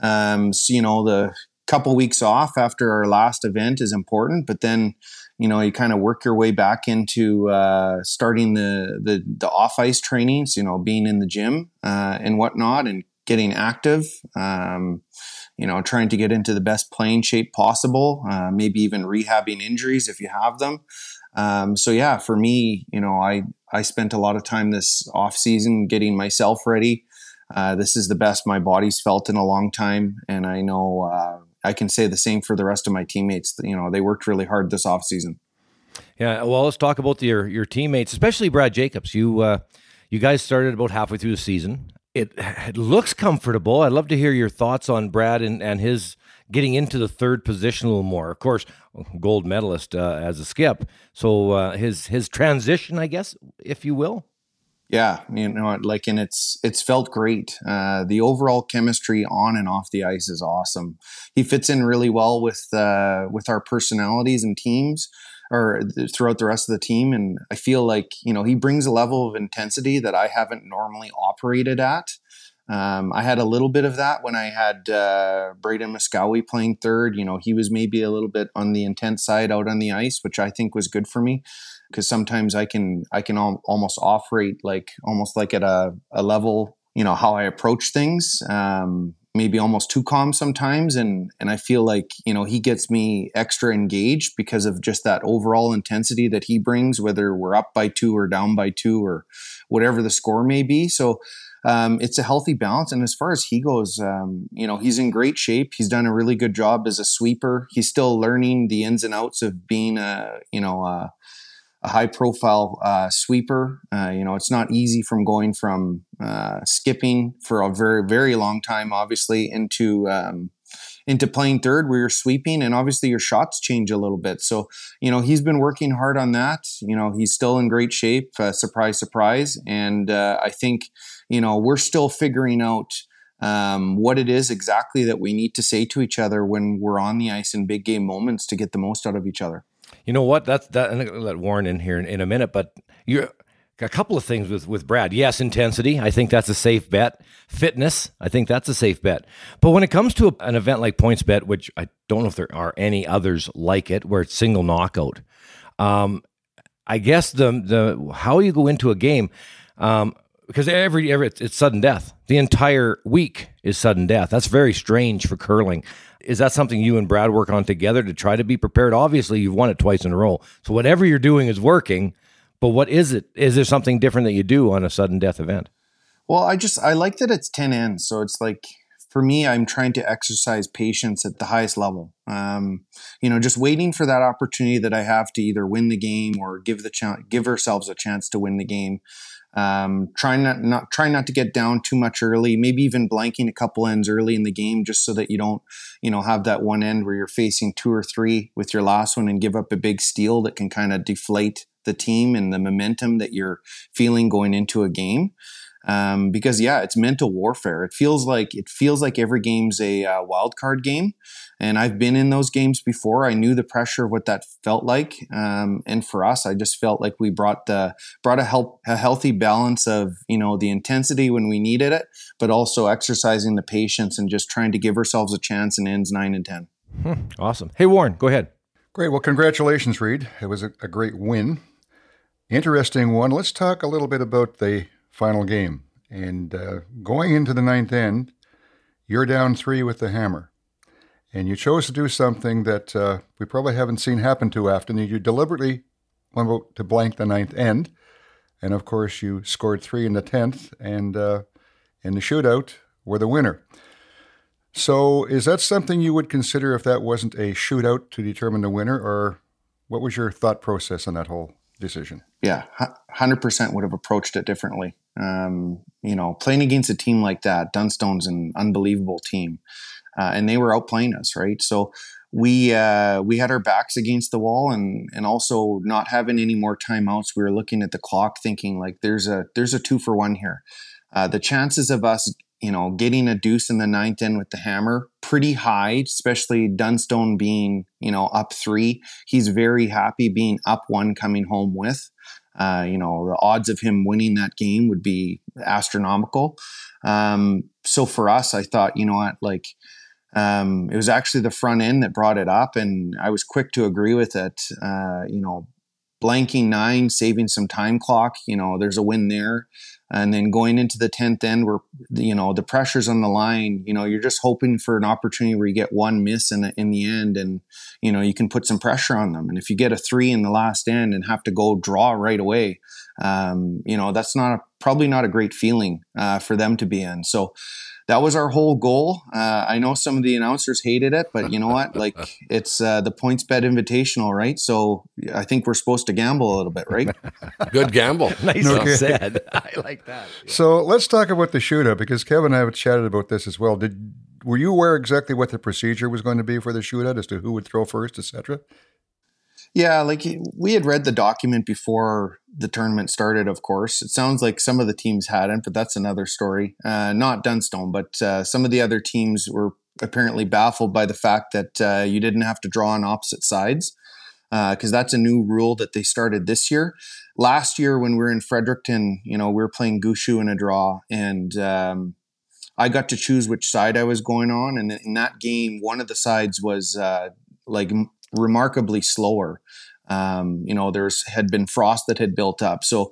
Um, so you know, the couple weeks off after our last event is important, but then you know you kind of work your way back into uh, starting the the, the off ice trainings you know being in the gym uh, and whatnot and getting active, um, you know, trying to get into the best playing shape possible, uh, maybe even rehabbing injuries if you have them. Um, so yeah, for me, you know, I I spent a lot of time this off season getting myself ready. Uh, this is the best my body's felt in a long time, and I know uh, I can say the same for the rest of my teammates. You know, they worked really hard this off season. Yeah, well, let's talk about your your teammates, especially Brad Jacobs. You uh, you guys started about halfway through the season it, it looks comfortable. I'd love to hear your thoughts on Brad and, and his getting into the third position a little more. Of course, gold medalist uh, as a skip. So uh, his his transition, I guess, if you will. Yeah, you know, like, and it's it's felt great. Uh, the overall chemistry on and off the ice is awesome. He fits in really well with uh, with our personalities and teams or throughout the rest of the team. And I feel like, you know, he brings a level of intensity that I haven't normally operated at. Um, I had a little bit of that when I had uh, Braeden Moskowy playing third. You know, he was maybe a little bit on the intense side out on the ice, which I think was good for me because sometimes I can I can al- almost operate like almost like at a, a level you know how I approach things. Um, maybe almost too calm sometimes. And and I feel like you know he gets me extra engaged because of just that overall intensity that he brings whether we're up by 2 or down by 2 or whatever the score may be. So um, it's a healthy balance. And as far as he goes um, you know he's in great shape. He's done a really good job as a sweeper. He's still learning the ins and outs of being a you know a, a high profile uh, sweeper. Uh, you know, it's not easy from going from uh, skipping for a very, very long time, obviously, into um, into playing third where you're sweeping and obviously your shots change a little bit. So, you know, he's been working hard on that. You know, he's still in great shape. Uh, surprise, surprise. And uh, I think, you know, we're still figuring out um, what it is exactly that we need to say to each other when we're on the ice in big game moments to get the most out of each other. You know what? That's that. I'm gonna let Warren in here in, in a minute, but you're a couple of things with with Brad. Yes, intensity. I think that's a safe bet. Fitness. I think that's a safe bet. But when it comes to a, an event like Points Bet, which I don't know if there are any others like it, where it's single knockout. Um, I guess the the how you go into a game. Um, because every every it's sudden death. The entire week is sudden death. That's very strange for curling. Is that something you and Brad work on together to try to be prepared? Obviously, you've won it twice in a row. So whatever you're doing is working. But what is it? Is there something different that you do on a sudden death event? Well, I just I like that it's ten ends, so it's like for me, I'm trying to exercise patience at the highest level. Um, you know, just waiting for that opportunity that I have to either win the game or give the chance, give ourselves a chance to win the game. Um, trying not, not trying not to get down too much early, maybe even blanking a couple ends early in the game, just so that you don't, you know, have that one end where you're facing two or three with your last one and give up a big steal that can kind of deflate the team and the momentum that you're feeling going into a game um, because yeah, it's mental warfare. It feels like it feels like every game's a uh, wild card game, and I've been in those games before. I knew the pressure of what that felt like, um, and for us, I just felt like we brought the brought a help a healthy balance of you know the intensity when we needed it, but also exercising the patience and just trying to give ourselves a chance in ends nine and ten. Hmm, awesome. Hey Warren, go ahead. Great. Well, congratulations, Reid. It was a, a great win. Interesting one. Let's talk a little bit about the final game. And uh, going into the ninth end, you're down three with the hammer. And you chose to do something that uh, we probably haven't seen happen too often. You deliberately went to blank the ninth end. And of course, you scored three in the 10th, and uh, in the shootout were the winner. So, is that something you would consider if that wasn't a shootout to determine the winner, or what was your thought process on that whole decision? Yeah, 100% would have approached it differently. Um, you know, playing against a team like that, Dunstone's an unbelievable team, uh, and they were outplaying us, right? So we uh, we had our backs against the wall, and and also not having any more timeouts. We were looking at the clock, thinking like, there's a there's a two for one here. Uh, the chances of us you know, getting a deuce in the ninth end with the hammer, pretty high, especially Dunstone being, you know, up three. He's very happy being up one coming home with. Uh, you know, the odds of him winning that game would be astronomical. Um, so for us, I thought, you know what, like, um, it was actually the front end that brought it up, and I was quick to agree with it. Uh, you know, blanking nine, saving some time clock. You know, there's a win there. And then going into the 10th end where, you know, the pressure's on the line, you know, you're just hoping for an opportunity where you get one miss in the, in the end and, you know, you can put some pressure on them. And if you get a three in the last end and have to go draw right away, um, you know, that's not a, probably not a great feeling uh, for them to be in. So, that was our whole goal. Uh, I know some of the announcers hated it, but you know what? Like it's uh, the PointsBet Invitational, right? So I think we're supposed to gamble a little bit, right? Good gamble. nice okay. said. I like that. Yeah. So let's talk about the shootout because Kevin and I have chatted about this as well. Did were you aware exactly what the procedure was going to be for the shootout as to who would throw first, etc.? Yeah, like we had read the document before the tournament started, of course. It sounds like some of the teams hadn't, but that's another story. Uh, not Dunstone, but uh, some of the other teams were apparently baffled by the fact that uh, you didn't have to draw on opposite sides because uh, that's a new rule that they started this year. Last year, when we were in Fredericton, you know, we were playing Gushue in a draw, and um, I got to choose which side I was going on. And in that game, one of the sides was uh, like remarkably slower. Um, you know, there's had been frost that had built up. So,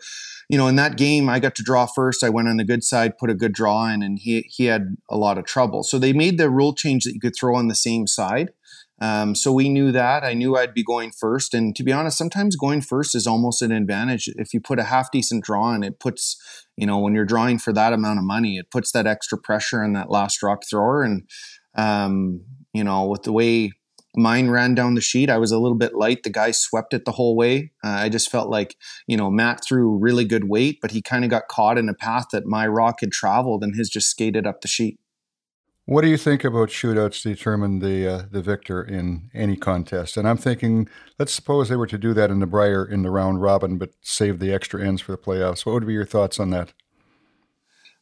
you know, in that game, I got to draw first. I went on the good side, put a good draw in, and he he had a lot of trouble. So they made the rule change that you could throw on the same side. Um, so we knew that. I knew I'd be going first, and to be honest, sometimes going first is almost an advantage. If you put a half decent draw in, it puts you know when you're drawing for that amount of money, it puts that extra pressure on that last rock thrower, and um, you know with the way mine ran down the sheet. I was a little bit light. The guy swept it the whole way. Uh, I just felt like, you know, Matt threw really good weight, but he kind of got caught in a path that my rock had traveled and his just skated up the sheet. What do you think about shootouts to determine the uh, the victor in any contest? And I'm thinking, let's suppose they were to do that in the Brier in the round robin, but save the extra ends for the playoffs. What would be your thoughts on that?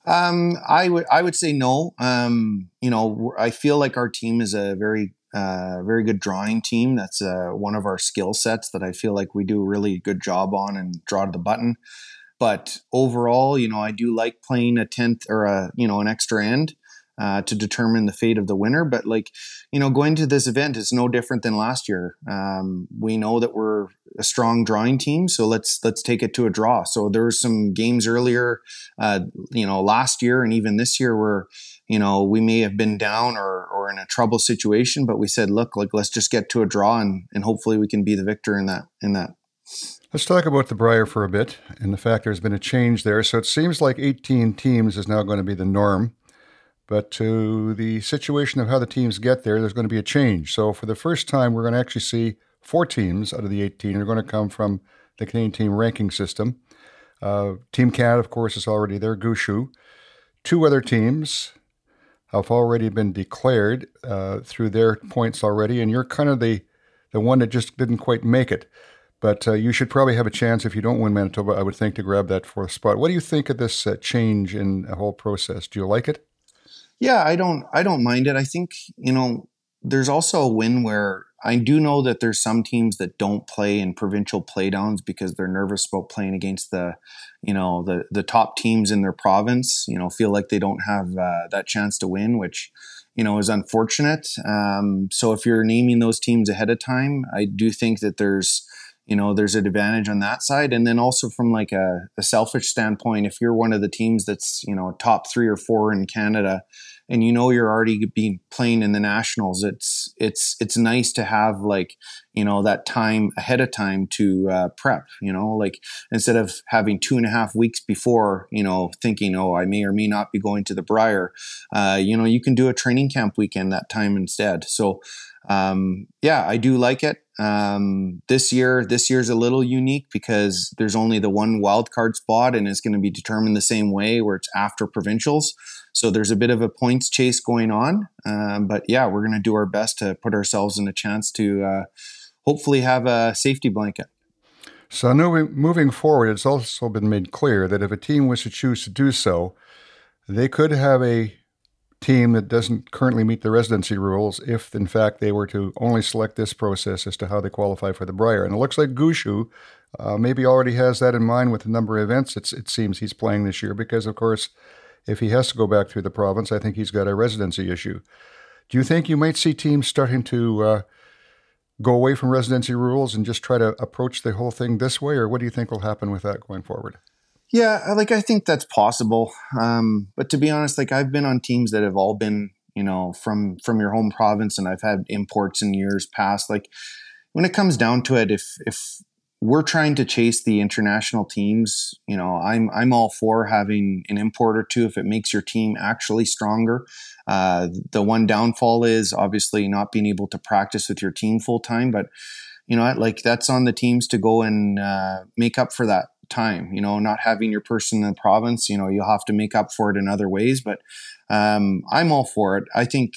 Um, I would I would say no. Um, you know, I feel like our team is a very uh, very good drawing team. That's uh, one of our skill sets that I feel like we do a really good job on and draw to the button. But overall, you know, I do like playing a tenth or a you know an extra end uh, to determine the fate of the winner. But like, you know, going to this event is no different than last year. Um, we know that we're a strong drawing team, so let's let's take it to a draw. So there were some games earlier, uh, you know, last year and even this year where you know we may have been down or or in a trouble situation, but we said, look, like let's just get to a draw and and hopefully we can be the victor in that in that. Let's talk about the Brier for a bit and the fact there's been a change there. So it seems like 18 teams is now going to be the norm But to the situation of how the teams get there, there's going to be a change. So for the first time, we're going to actually see four teams out of the 18 are going to come from the Canadian team ranking system. Uh, team Canada, of course, is already there, Gushue. Two other teams have already been declared uh, through their points already, and you're kind of the, the one that just didn't quite make it. But uh, you should probably have a chance if you don't win Manitoba, I would think, to grab that fourth spot. What do you think of this uh, change in the whole process? Do you like it? Yeah, I don't. I don't mind it. I think you know. There's also a win where I do know that there's some teams that don't play in provincial playdowns because they're nervous about playing against the, you know, the the top teams in their province. You know, feel like they don't have uh, that chance to win, which, you know, is unfortunate. Um, so if you're naming those teams ahead of time, I do think that there's you know there's an advantage on that side and then also from like a, a, selfish standpoint if you're one of the teams that's you know top three or four in canada and you know you're already being playing in the nationals it's it's it's nice to have like you know that time ahead of time to uh, prep you know like instead of having two and a half weeks before you know thinking oh i may or may not be going to the brier uh, you know you can do a training camp weekend that time instead so um, yeah i do like it um, this year, this year's a little unique because there's only the one wild card spot, and it's going to be determined the same way, where it's after provincials. So there's a bit of a points chase going on. Um, but yeah, we're going to do our best to put ourselves in a chance to uh, hopefully have a safety blanket. So moving forward, it's also been made clear that if a team was to choose to do so, they could have a team that doesn't currently meet the residency rules if, in fact, they were to only select this process as to how they qualify for the Brier. And it looks like Gushue uh, maybe already has that in mind with the number of events it seems he's playing this year because, of course, if he has to go back through the province, I think he's got a residency issue. Do you think you might see teams starting to uh, go away from residency rules and just try to approach the whole thing this way, or what do you think will happen with that going forward? Yeah, like I think that's possible. Um, but to be honest, like I've been on teams that have all been, you know, from from your home province, and I've had imports in years past. Like when it comes down to it, if if we're trying to chase the international teams, you know, I'm I'm all for having an import or two if it makes your team actually stronger. Uh, the one downfall is obviously not being able to practice with your team full time, but you know, like that's on the teams to go and uh, make up for that time you know not having your person in the province you know you'll have to make up for it in other ways but um, i'm all for it. I think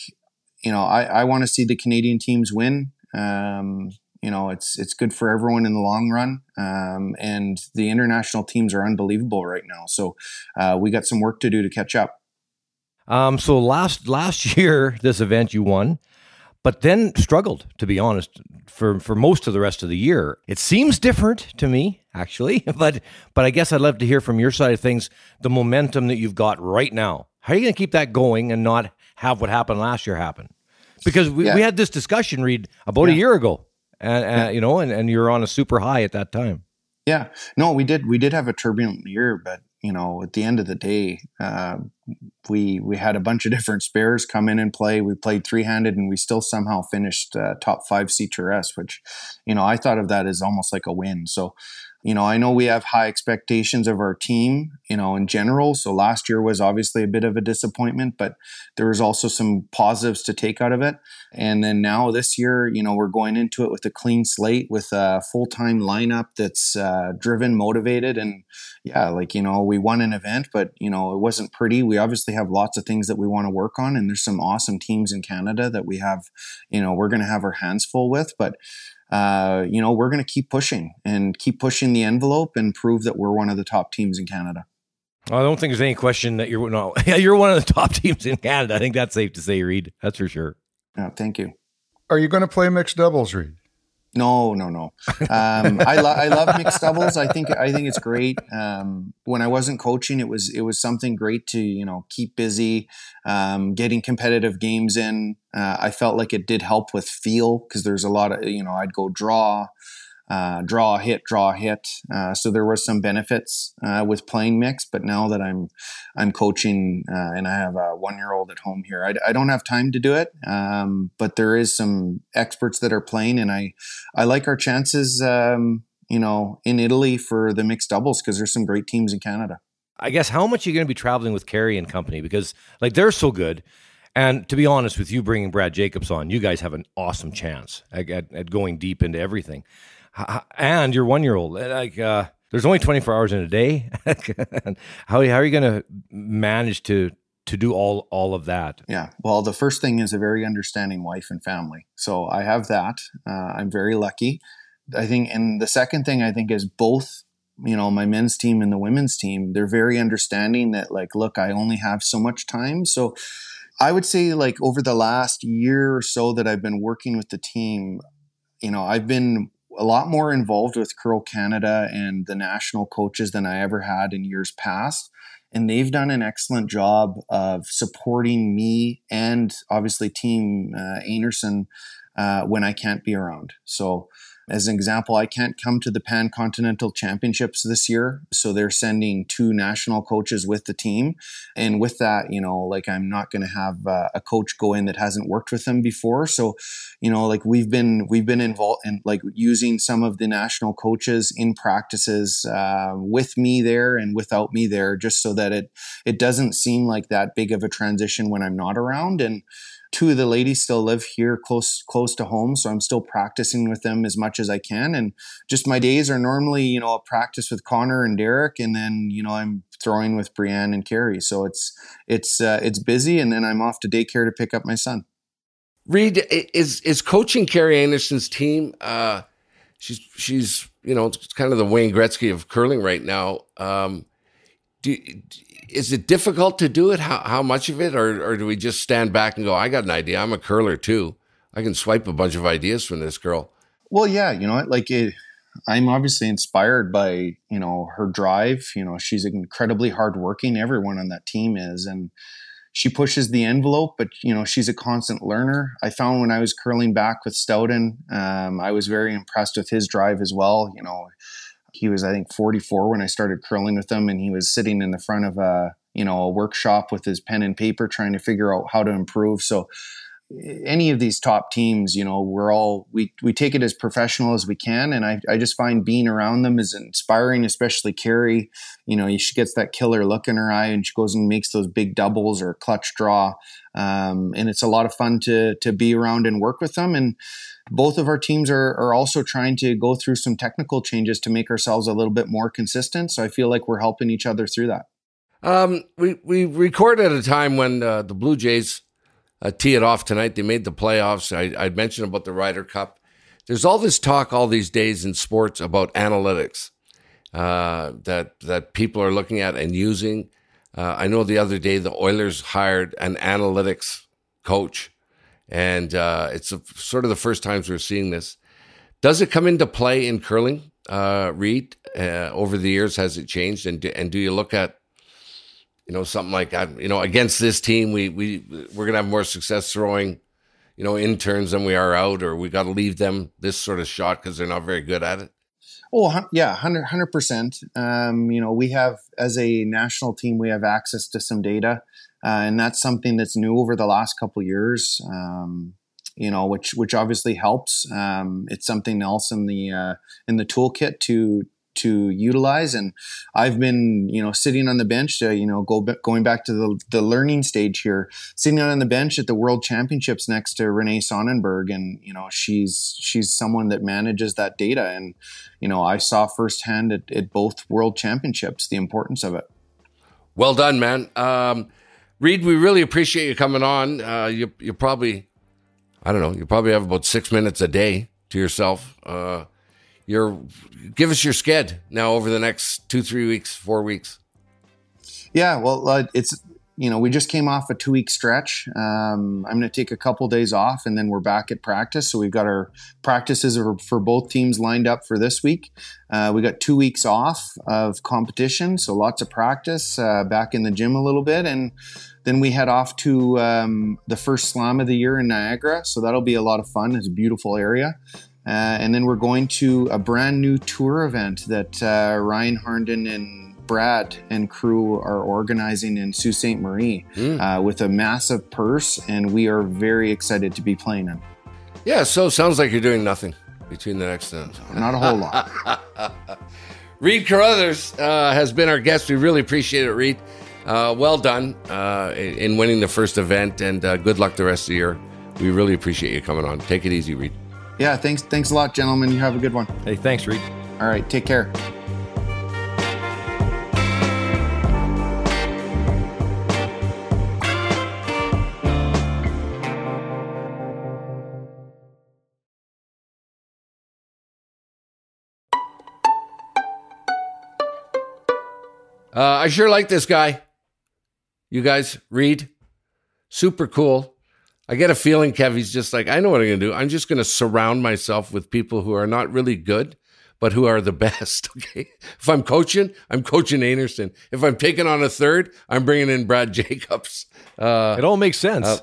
you know i, I want to see the canadian teams win. Um, you know it's it's good for everyone in the long run um, and the international teams are unbelievable right now so uh, we got some work to do to catch up um, so last last year this event you won but then struggled to be honest for for most of the rest of the year. It seems different to me, actually, but but I guess I'd love to hear from your side of things the momentum that you've got right now. How are you going to keep that going and not have what happened last year happen? Because we, yeah. we had this discussion, read about yeah. a year ago, and uh, you know, and, and you're on a super high at that time. Yeah, no, we did we did have a turbulent year, but you know, at the end of the day, uh, we we had a bunch of different spares come in and play. We played three handed, and we still somehow finished uh, top five CHRS, which, you know, I thought of that as almost like a win. So, you know, I know we have high expectations of our team, you know, in general. So last year was obviously a bit of a disappointment, but there was also some positives to take out of it. And then now this year, you know, we're going into it with a clean slate, with a full time lineup that's uh, driven, motivated, and yeah, like you know, we won an event, but you know, it wasn't pretty. We obviously have lots of things that we want to work on, and there's some awesome teams in Canada that we have, you know, we're going to have our hands full with, but uh, you know, we're going to keep pushing and keep pushing the envelope and prove that we're one of the top teams in Canada. I don't think there's any question that you're no, you're one of the top teams in Canada. I think that's safe to say, Reid. That's for sure. Yeah, thank you. Are you going to play mixed doubles, Reid? No, no, no. Um, I, lo- I love mixed doubles. I think I think it's great. Um, when I wasn't coaching, it was it was something great to you know keep busy, um, getting competitive games in. Uh, I felt like it did help with feel because there's a lot of you know I'd go draw uh, draw a hit, draw a hit. Uh, so there was some benefits uh, with playing mix. But now that I'm I'm coaching uh, and I have a one year old at home here, I, I, don't have time to do it. Um, but there is some experts that are playing, and I I like our chances. Um, you know, in Italy for the mixed doubles because there's some great teams in Canada. I guess how much are you going to be traveling with Kerri and company because like they're so good. And to be honest with you, bringing Brad Jacobs on, you guys have an awesome chance at, at, at going deep into everything. And your one year old, like, uh, there's only 24 hours in a day. how, how are you going to manage to to do all all of that? Yeah. Well, the first thing is a very understanding wife and family. So I have that. Uh, I'm very lucky. I think, and the second thing I think is both you know my men's team and the women's team they're very understanding that like look i only have so much time so i would say like over the last year or so that i've been working with the team you know i've been a lot more involved with curl canada and the national coaches than i ever had in years past and they've done an excellent job of supporting me and obviously team uh, Einarson uh, when I can't be around. So as an example, I can't come to the Pan Continental Championships this year. So they're sending two national coaches with the team. And with that, you know, like I'm not going to have uh, a coach go in that hasn't worked with them before. So, you know, like we've been, we've been involved in like using some of the national coaches in practices uh, with me there and without me there, just so that it, it doesn't seem like that big of a transition when I'm not around. And, two of the ladies still live here close close to home so i'm still practicing with them as much as i can. And just my days are normally you know a practice with connor and derek and then you know i'm throwing with Briane and Kerri. So it's it's uh, it's busy and then i'm off to daycare to pick up my son. Reid is is coaching Kerri Einarson's team uh she's she's you know it's kind of the wayne gretzky of curling right now. Um do, is it difficult to do it? How, how much of it? Or, or do we just stand back and go, I got an idea. I'm a curler too. I can swipe a bunch of ideas from this girl. Well, yeah, you know, like it, I'm obviously inspired by, you know, her drive. You know, she's incredibly hardworking. Everyone on that team is. And she pushes the envelope, but, you know, she's a constant learner. I found when I was curling back with Stoughton, um, I was very impressed with his drive as well. You know, he was, I think, 44 when I started curling with him, and he was sitting in the front of a you know a workshop with his pen and paper, trying to figure out how to improve. So any of these top teams, you know, we're all we we take it as professional as we can, and I I just find being around them is inspiring, especially Kerri. You know, she gets that killer look in her eye, and she goes and makes those big doubles or clutch draw, um, and it's a lot of fun to to be around and work with them. And both of our teams are, are also trying to go through some technical changes to make ourselves a little bit more consistent. So I feel like we're helping each other through that. Um, we we record at a time when uh, the Blue Jays uh, tee it off tonight. They made the playoffs. I, I mentioned about the Ryder Cup. There's all this talk all these days in sports about analytics uh, that that people are looking at and using. Uh, I know the other day the Oilers hired an analytics coach and uh, it's a, sort of the first times we're seeing this. Does it come into play in curling, uh, Reid? Uh, over the years, has it changed? And do, and do you look at you know something like that. you know against this team, we we we're gonna have more success throwing you know in-turns than we are out, or we got to leave them this sort of shot because they're not very good at it. Oh, yeah, 100 percent. Um, you know, we have as a national team, we have access to some data uh, and that's something that's new over the last couple years. Um, you know, which which obviously helps. Um, it's something else in the uh, in the toolkit to to utilize. And I've been, you know, sitting on the bench, uh, you know, go going back to the, the learning stage here, sitting on the bench at the World Championships next to Renee Sonnenberg, and you know, she's she's someone that manages that data, and you know, I saw firsthand at, at both World Championships the importance of it. Well done, man. Um, Reid, we really appreciate you coming on. Uh, you you probably, I don't know, you probably have about six minutes a day to yourself. Uh, you're give us your sked now over the next two, three weeks, four weeks. Yeah, well, uh, it's you know, we just came off a two week stretch. Um, I'm going to take a couple days off and then we're back at practice. So we've got our practices for both teams lined up for this week. Uh, we got two weeks off of competition. So lots of practice, uh, back in the gym a little bit. And then we head off to um, the first slam of the year in Niagara. So that'll be a lot of fun. It's a beautiful area. Uh, and then we're going to a brand new tour event that uh, Ryan Harnden and Brad and crew are organizing in Sault Ste. Marie mm. uh, with a massive purse, and we are very excited to be playing in. Yeah, so sounds like you're doing nothing between the next. Uh, Not a whole lot. Reid Carruthers uh, has been our guest. We really appreciate it, Reid. Uh, well done uh, in winning the first event, and uh, good luck the rest of the year. We really appreciate you coming on. Take it easy, Reid. Yeah, thanks. Thanks a lot, gentlemen. You have a good one. Hey, thanks, Reid. All right, take care. Uh, I sure like this guy. You guys, Reid, super cool. I get a feeling, Kev, he's just like, I know what I'm going to do. I'm just going to surround myself with people who are not really good, but who are the best. Okay. If I'm coaching, I'm coaching Einarson. If I'm taking on a third, I'm bringing in Brad Jacobs. Uh, it all makes sense. Uh,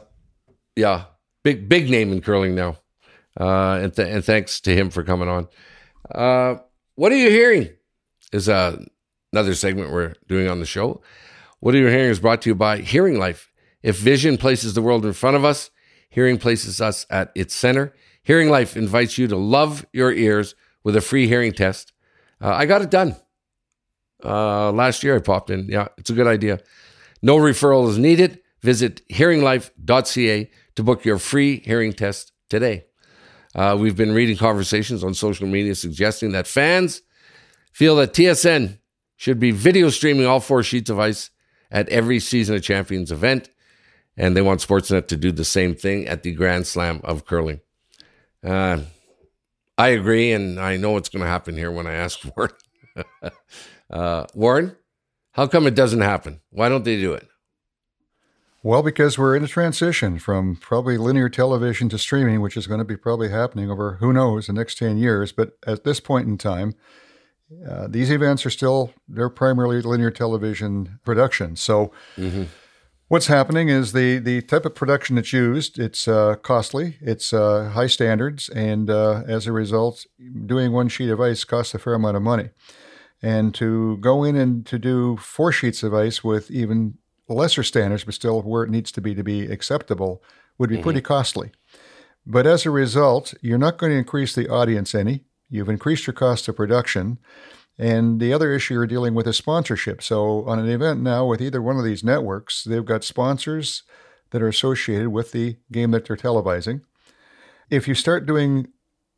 yeah. Big, big name in curling now. Uh, and, th- and thanks to him for coming on. Uh, what are you hearing? Is uh, another segment we're doing on the show. What are you hearing is brought to you by Hearing Life. If vision places the world in front of us, hearing places us at its center. Hearing Life invites you to love your ears with a free hearing test. Uh, I got it done. Uh, last year I popped in. Yeah, it's a good idea. No referral is needed. Visit hearinglife.ca to book your free hearing test today. Uh, we've been reading conversations on social media suggesting that fans feel that TSN should be video streaming all four sheets of ice at every Season of Champions event. And they want Sportsnet to do the same thing at the Grand Slam of curling. Uh, I agree, and I know what's going to happen here when I ask Warren. uh, Warren, how come it doesn't happen? Why don't they do it? Well, because we're in a transition from probably linear television to streaming, which is going to be probably happening over who knows the next 10 years. But at this point in time, uh, these events are still they're primarily linear television production. So mm-hmm. What's happening is the the type of production that's used it's uh, costly, it's uh, high standards, and uh, as a result, doing one sheet of ice costs a fair amount of money. And to go in and to do four sheets of ice with even lesser standards, but still where it needs to be to be acceptable, would be mm-hmm. pretty costly. But as a result, you're not going to increase the audience any. You've increased your cost of production. And the other issue you're dealing with is sponsorship. So, on an event now with either one of these networks, they've got sponsors that are associated with the game that they're televising. If you start doing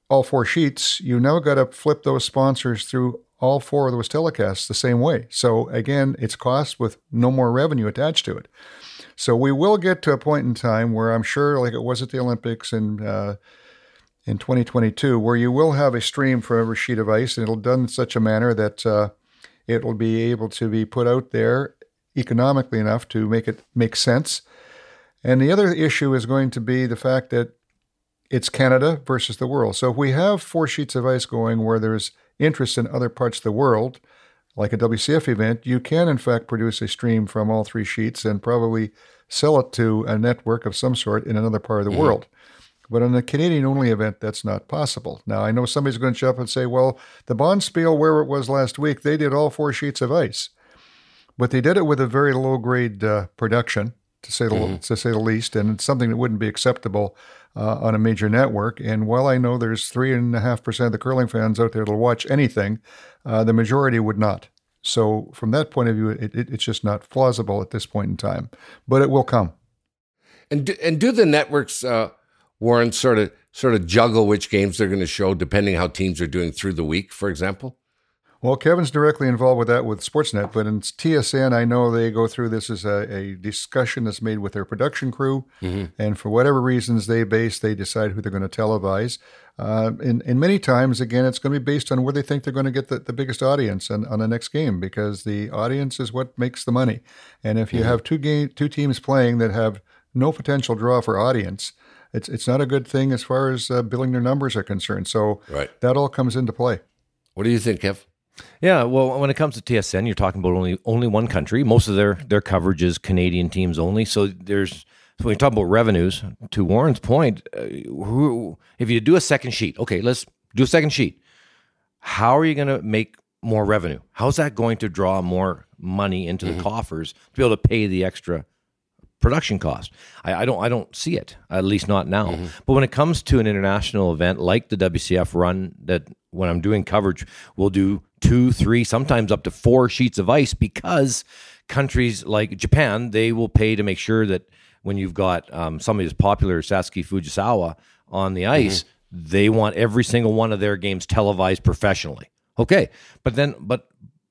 all four sheets, you now got to flip those sponsors through all four of those telecasts the same way. So, again, it's cost with no more revenue attached to it. So, we will get to a point in time where I'm sure, like it was at the Olympics and uh, in 2022, where you will have a stream for every sheet of ice, and it'll done in such a manner that uh, it will be able to be put out there economically enough to make it make sense. And the other issue is going to be the fact that it's Canada versus the world. So if we have four sheets of ice going where there's interest in other parts of the world, like a WCF event, you can in fact produce a stream from all three sheets and probably sell it to a network of some sort in another part of the mm-hmm. world. But on a Canadian only event, that's not possible. Now, I know somebody's going to jump and say, well, the Bonspiel, where it was last week, they did all four sheets of ice. But they did it with a very low grade uh, production, to say, the, mm-hmm. to say the least, and it's something that wouldn't be acceptable uh, on a major network. And while I know there's 3.5% of the curling fans out there that'll watch anything, uh, the majority would not. So, from that point of view, it, it, it's just not plausible at this point in time. But it will come. And do, and do the networks uh, Warren sort of sort of juggle which games they're going to show depending how teams are doing through the week, for example? Well, Kevin's directly involved with that with Sportsnet, but in TSN, I know they go through this as a, a discussion that's made with their production crew, mm-hmm. and for whatever reasons they base, they decide who they're going to televise. Uh, and, and many times, again, it's going to be based on where they think they're going to get the, the biggest audience on, on the next game, because the audience is what makes the money. And if you mm-hmm. have two game two teams playing that have no potential draw for audience, it's it's not a good thing as far as uh, billing their numbers are concerned. So right. that all comes into play. What do you think, Kev? Yeah, well, when it comes to TSN, you're talking about only only one country. Most of their their coverage is Canadian teams only. So there's so when you talk about revenues, to Warren's point, uh, who, if you do a second sheet, okay, let's do a second sheet. How are you going to make more revenue? How's that going to draw more money into mm-hmm. the coffers to be able to pay the extra production cost. I, I, don't I don't see it at least not now. Mm-hmm. But when it comes to an international event like the WCF run, that when I'm doing coverage, we'll do two, three, sometimes up to four sheets of ice because countries like Japan, they will pay to make sure that when you've got um, somebody as popular as Satsuki Fujisawa on the ice, mm-hmm. they want every single one of their games televised professionally. Okay, but then but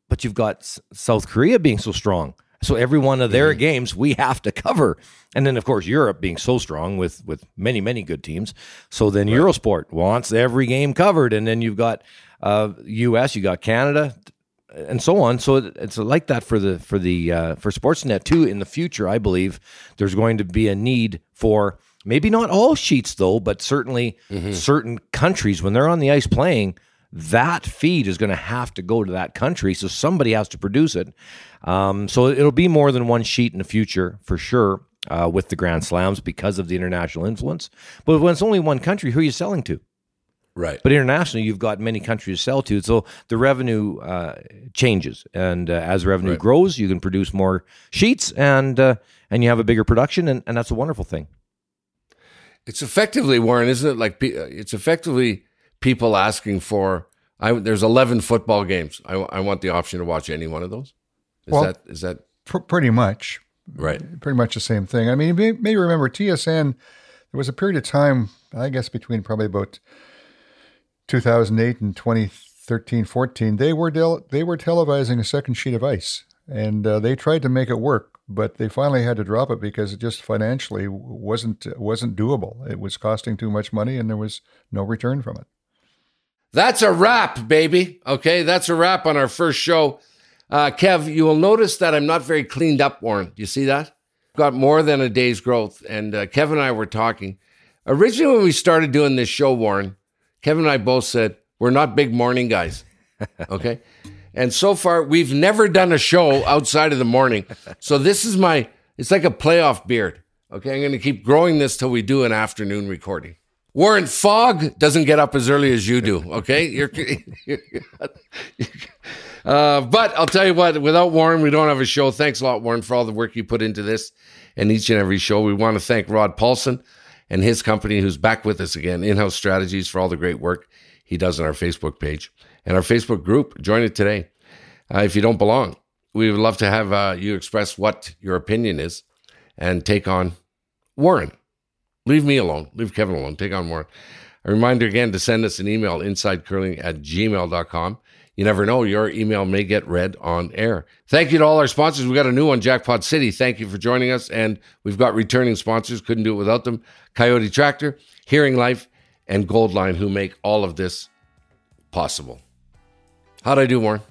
but you've got S- South Korea being so strong. So every one of their mm-hmm. games we have to cover, and then of course Europe being so strong with with many many good teams. So then right. Eurosport wants every game covered, and then you've got uh, U.S., you got Canada, and so on. So it's like that for the for the uh, for Sportsnet too. In the future, I believe there's going to be a need for maybe not all sheets though, but certainly mm-hmm. certain countries when they're on the ice playing. That feed is going to have to go to that country, so somebody has to produce it. Um, so it'll be more than one sheet in the future for sure uh, with the Grand Slams because of the international influence. But when it's only one country, who are you selling to? Right. But internationally, you've got many countries to sell to. So the revenue uh, changes. And uh, as revenue right. grows, you can produce more sheets and uh, and you have a bigger production. And, and that's a wonderful thing. It's effectively, Warren, isn't it? Like uh, it's effectively people asking for. I, there's 11 football games. I, I want the option to watch any one of those. Is well, that is that pr- pretty much right? Pretty much the same thing. I mean, you may, remember TSN. There was a period of time, I guess, between probably about 2008 and 2013 14 they were del- they were televising a second sheet of ice and uh, they tried to make it work but they finally had to drop it because it just financially wasn't wasn't doable it was costing too much money and there was no return from it that's a wrap baby okay that's a wrap on our first show uh, kev you will notice that i'm not very cleaned up warren do you see that got more than a day's growth and uh, kevin and i were talking originally when we started doing this show warren Kevin and I both said, we're not big morning guys. Okay. and so far, we've never done a show outside of the morning. So this is my, it's like a playoff beard. Okay. I'm going to keep growing this till we do an afternoon recording. Warren Fog doesn't get up as early as you do. Okay. You're, you're uh, but I'll tell you what, without Warren, we don't have a show. Thanks a lot, Warren, for all the work you put into this and each and every show. We want to thank Rod Paulson and his company, who's back with us again, In House Strategies, for all the great work he does on our Facebook page and our Facebook group. Join it today. Uh, if you don't belong, we would love to have uh, you express what your opinion is and take on Warren. Leave me alone. Leave Kevin alone. Take on Warren. A reminder again to send us an email, insidecurling at gmail.com. You never know, your email may get read on air. Thank you to all our sponsors. We got a new one, Jackpot City. Thank you for joining us. And we've got returning sponsors. Couldn't do it without them. Coyote Tractor, Hearing Life, and Goldline, who make all of this possible. How'd I do, Warren?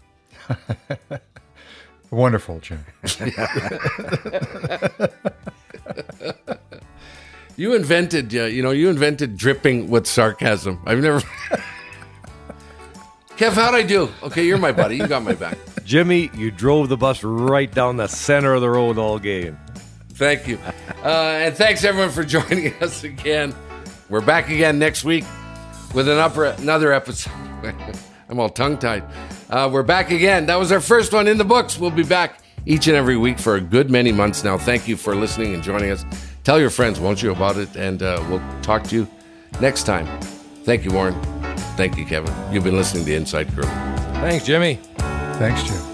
Wonderful, Jim. you invented, uh, you know, you invented dripping with sarcasm. I've never. Kev, how'd I do? Okay, you're my buddy. You got my back. Jimmy, you drove the bus right down the center of the road all game. Thank you. Uh, and thanks everyone for joining us again. We're back again next week with an upper, another episode. I'm all tongue tied. Uh, we're back again. That was our first one in the books. We'll be back each and every week for a good many months now. Thank you for listening and joining us. Tell your friends, won't you, about it? And uh, we'll talk to you next time. Thank you, Warren. Thank you, Kevin. You've been listening to Inside Curling. Thanks, Jimmy. Thanks, Jim.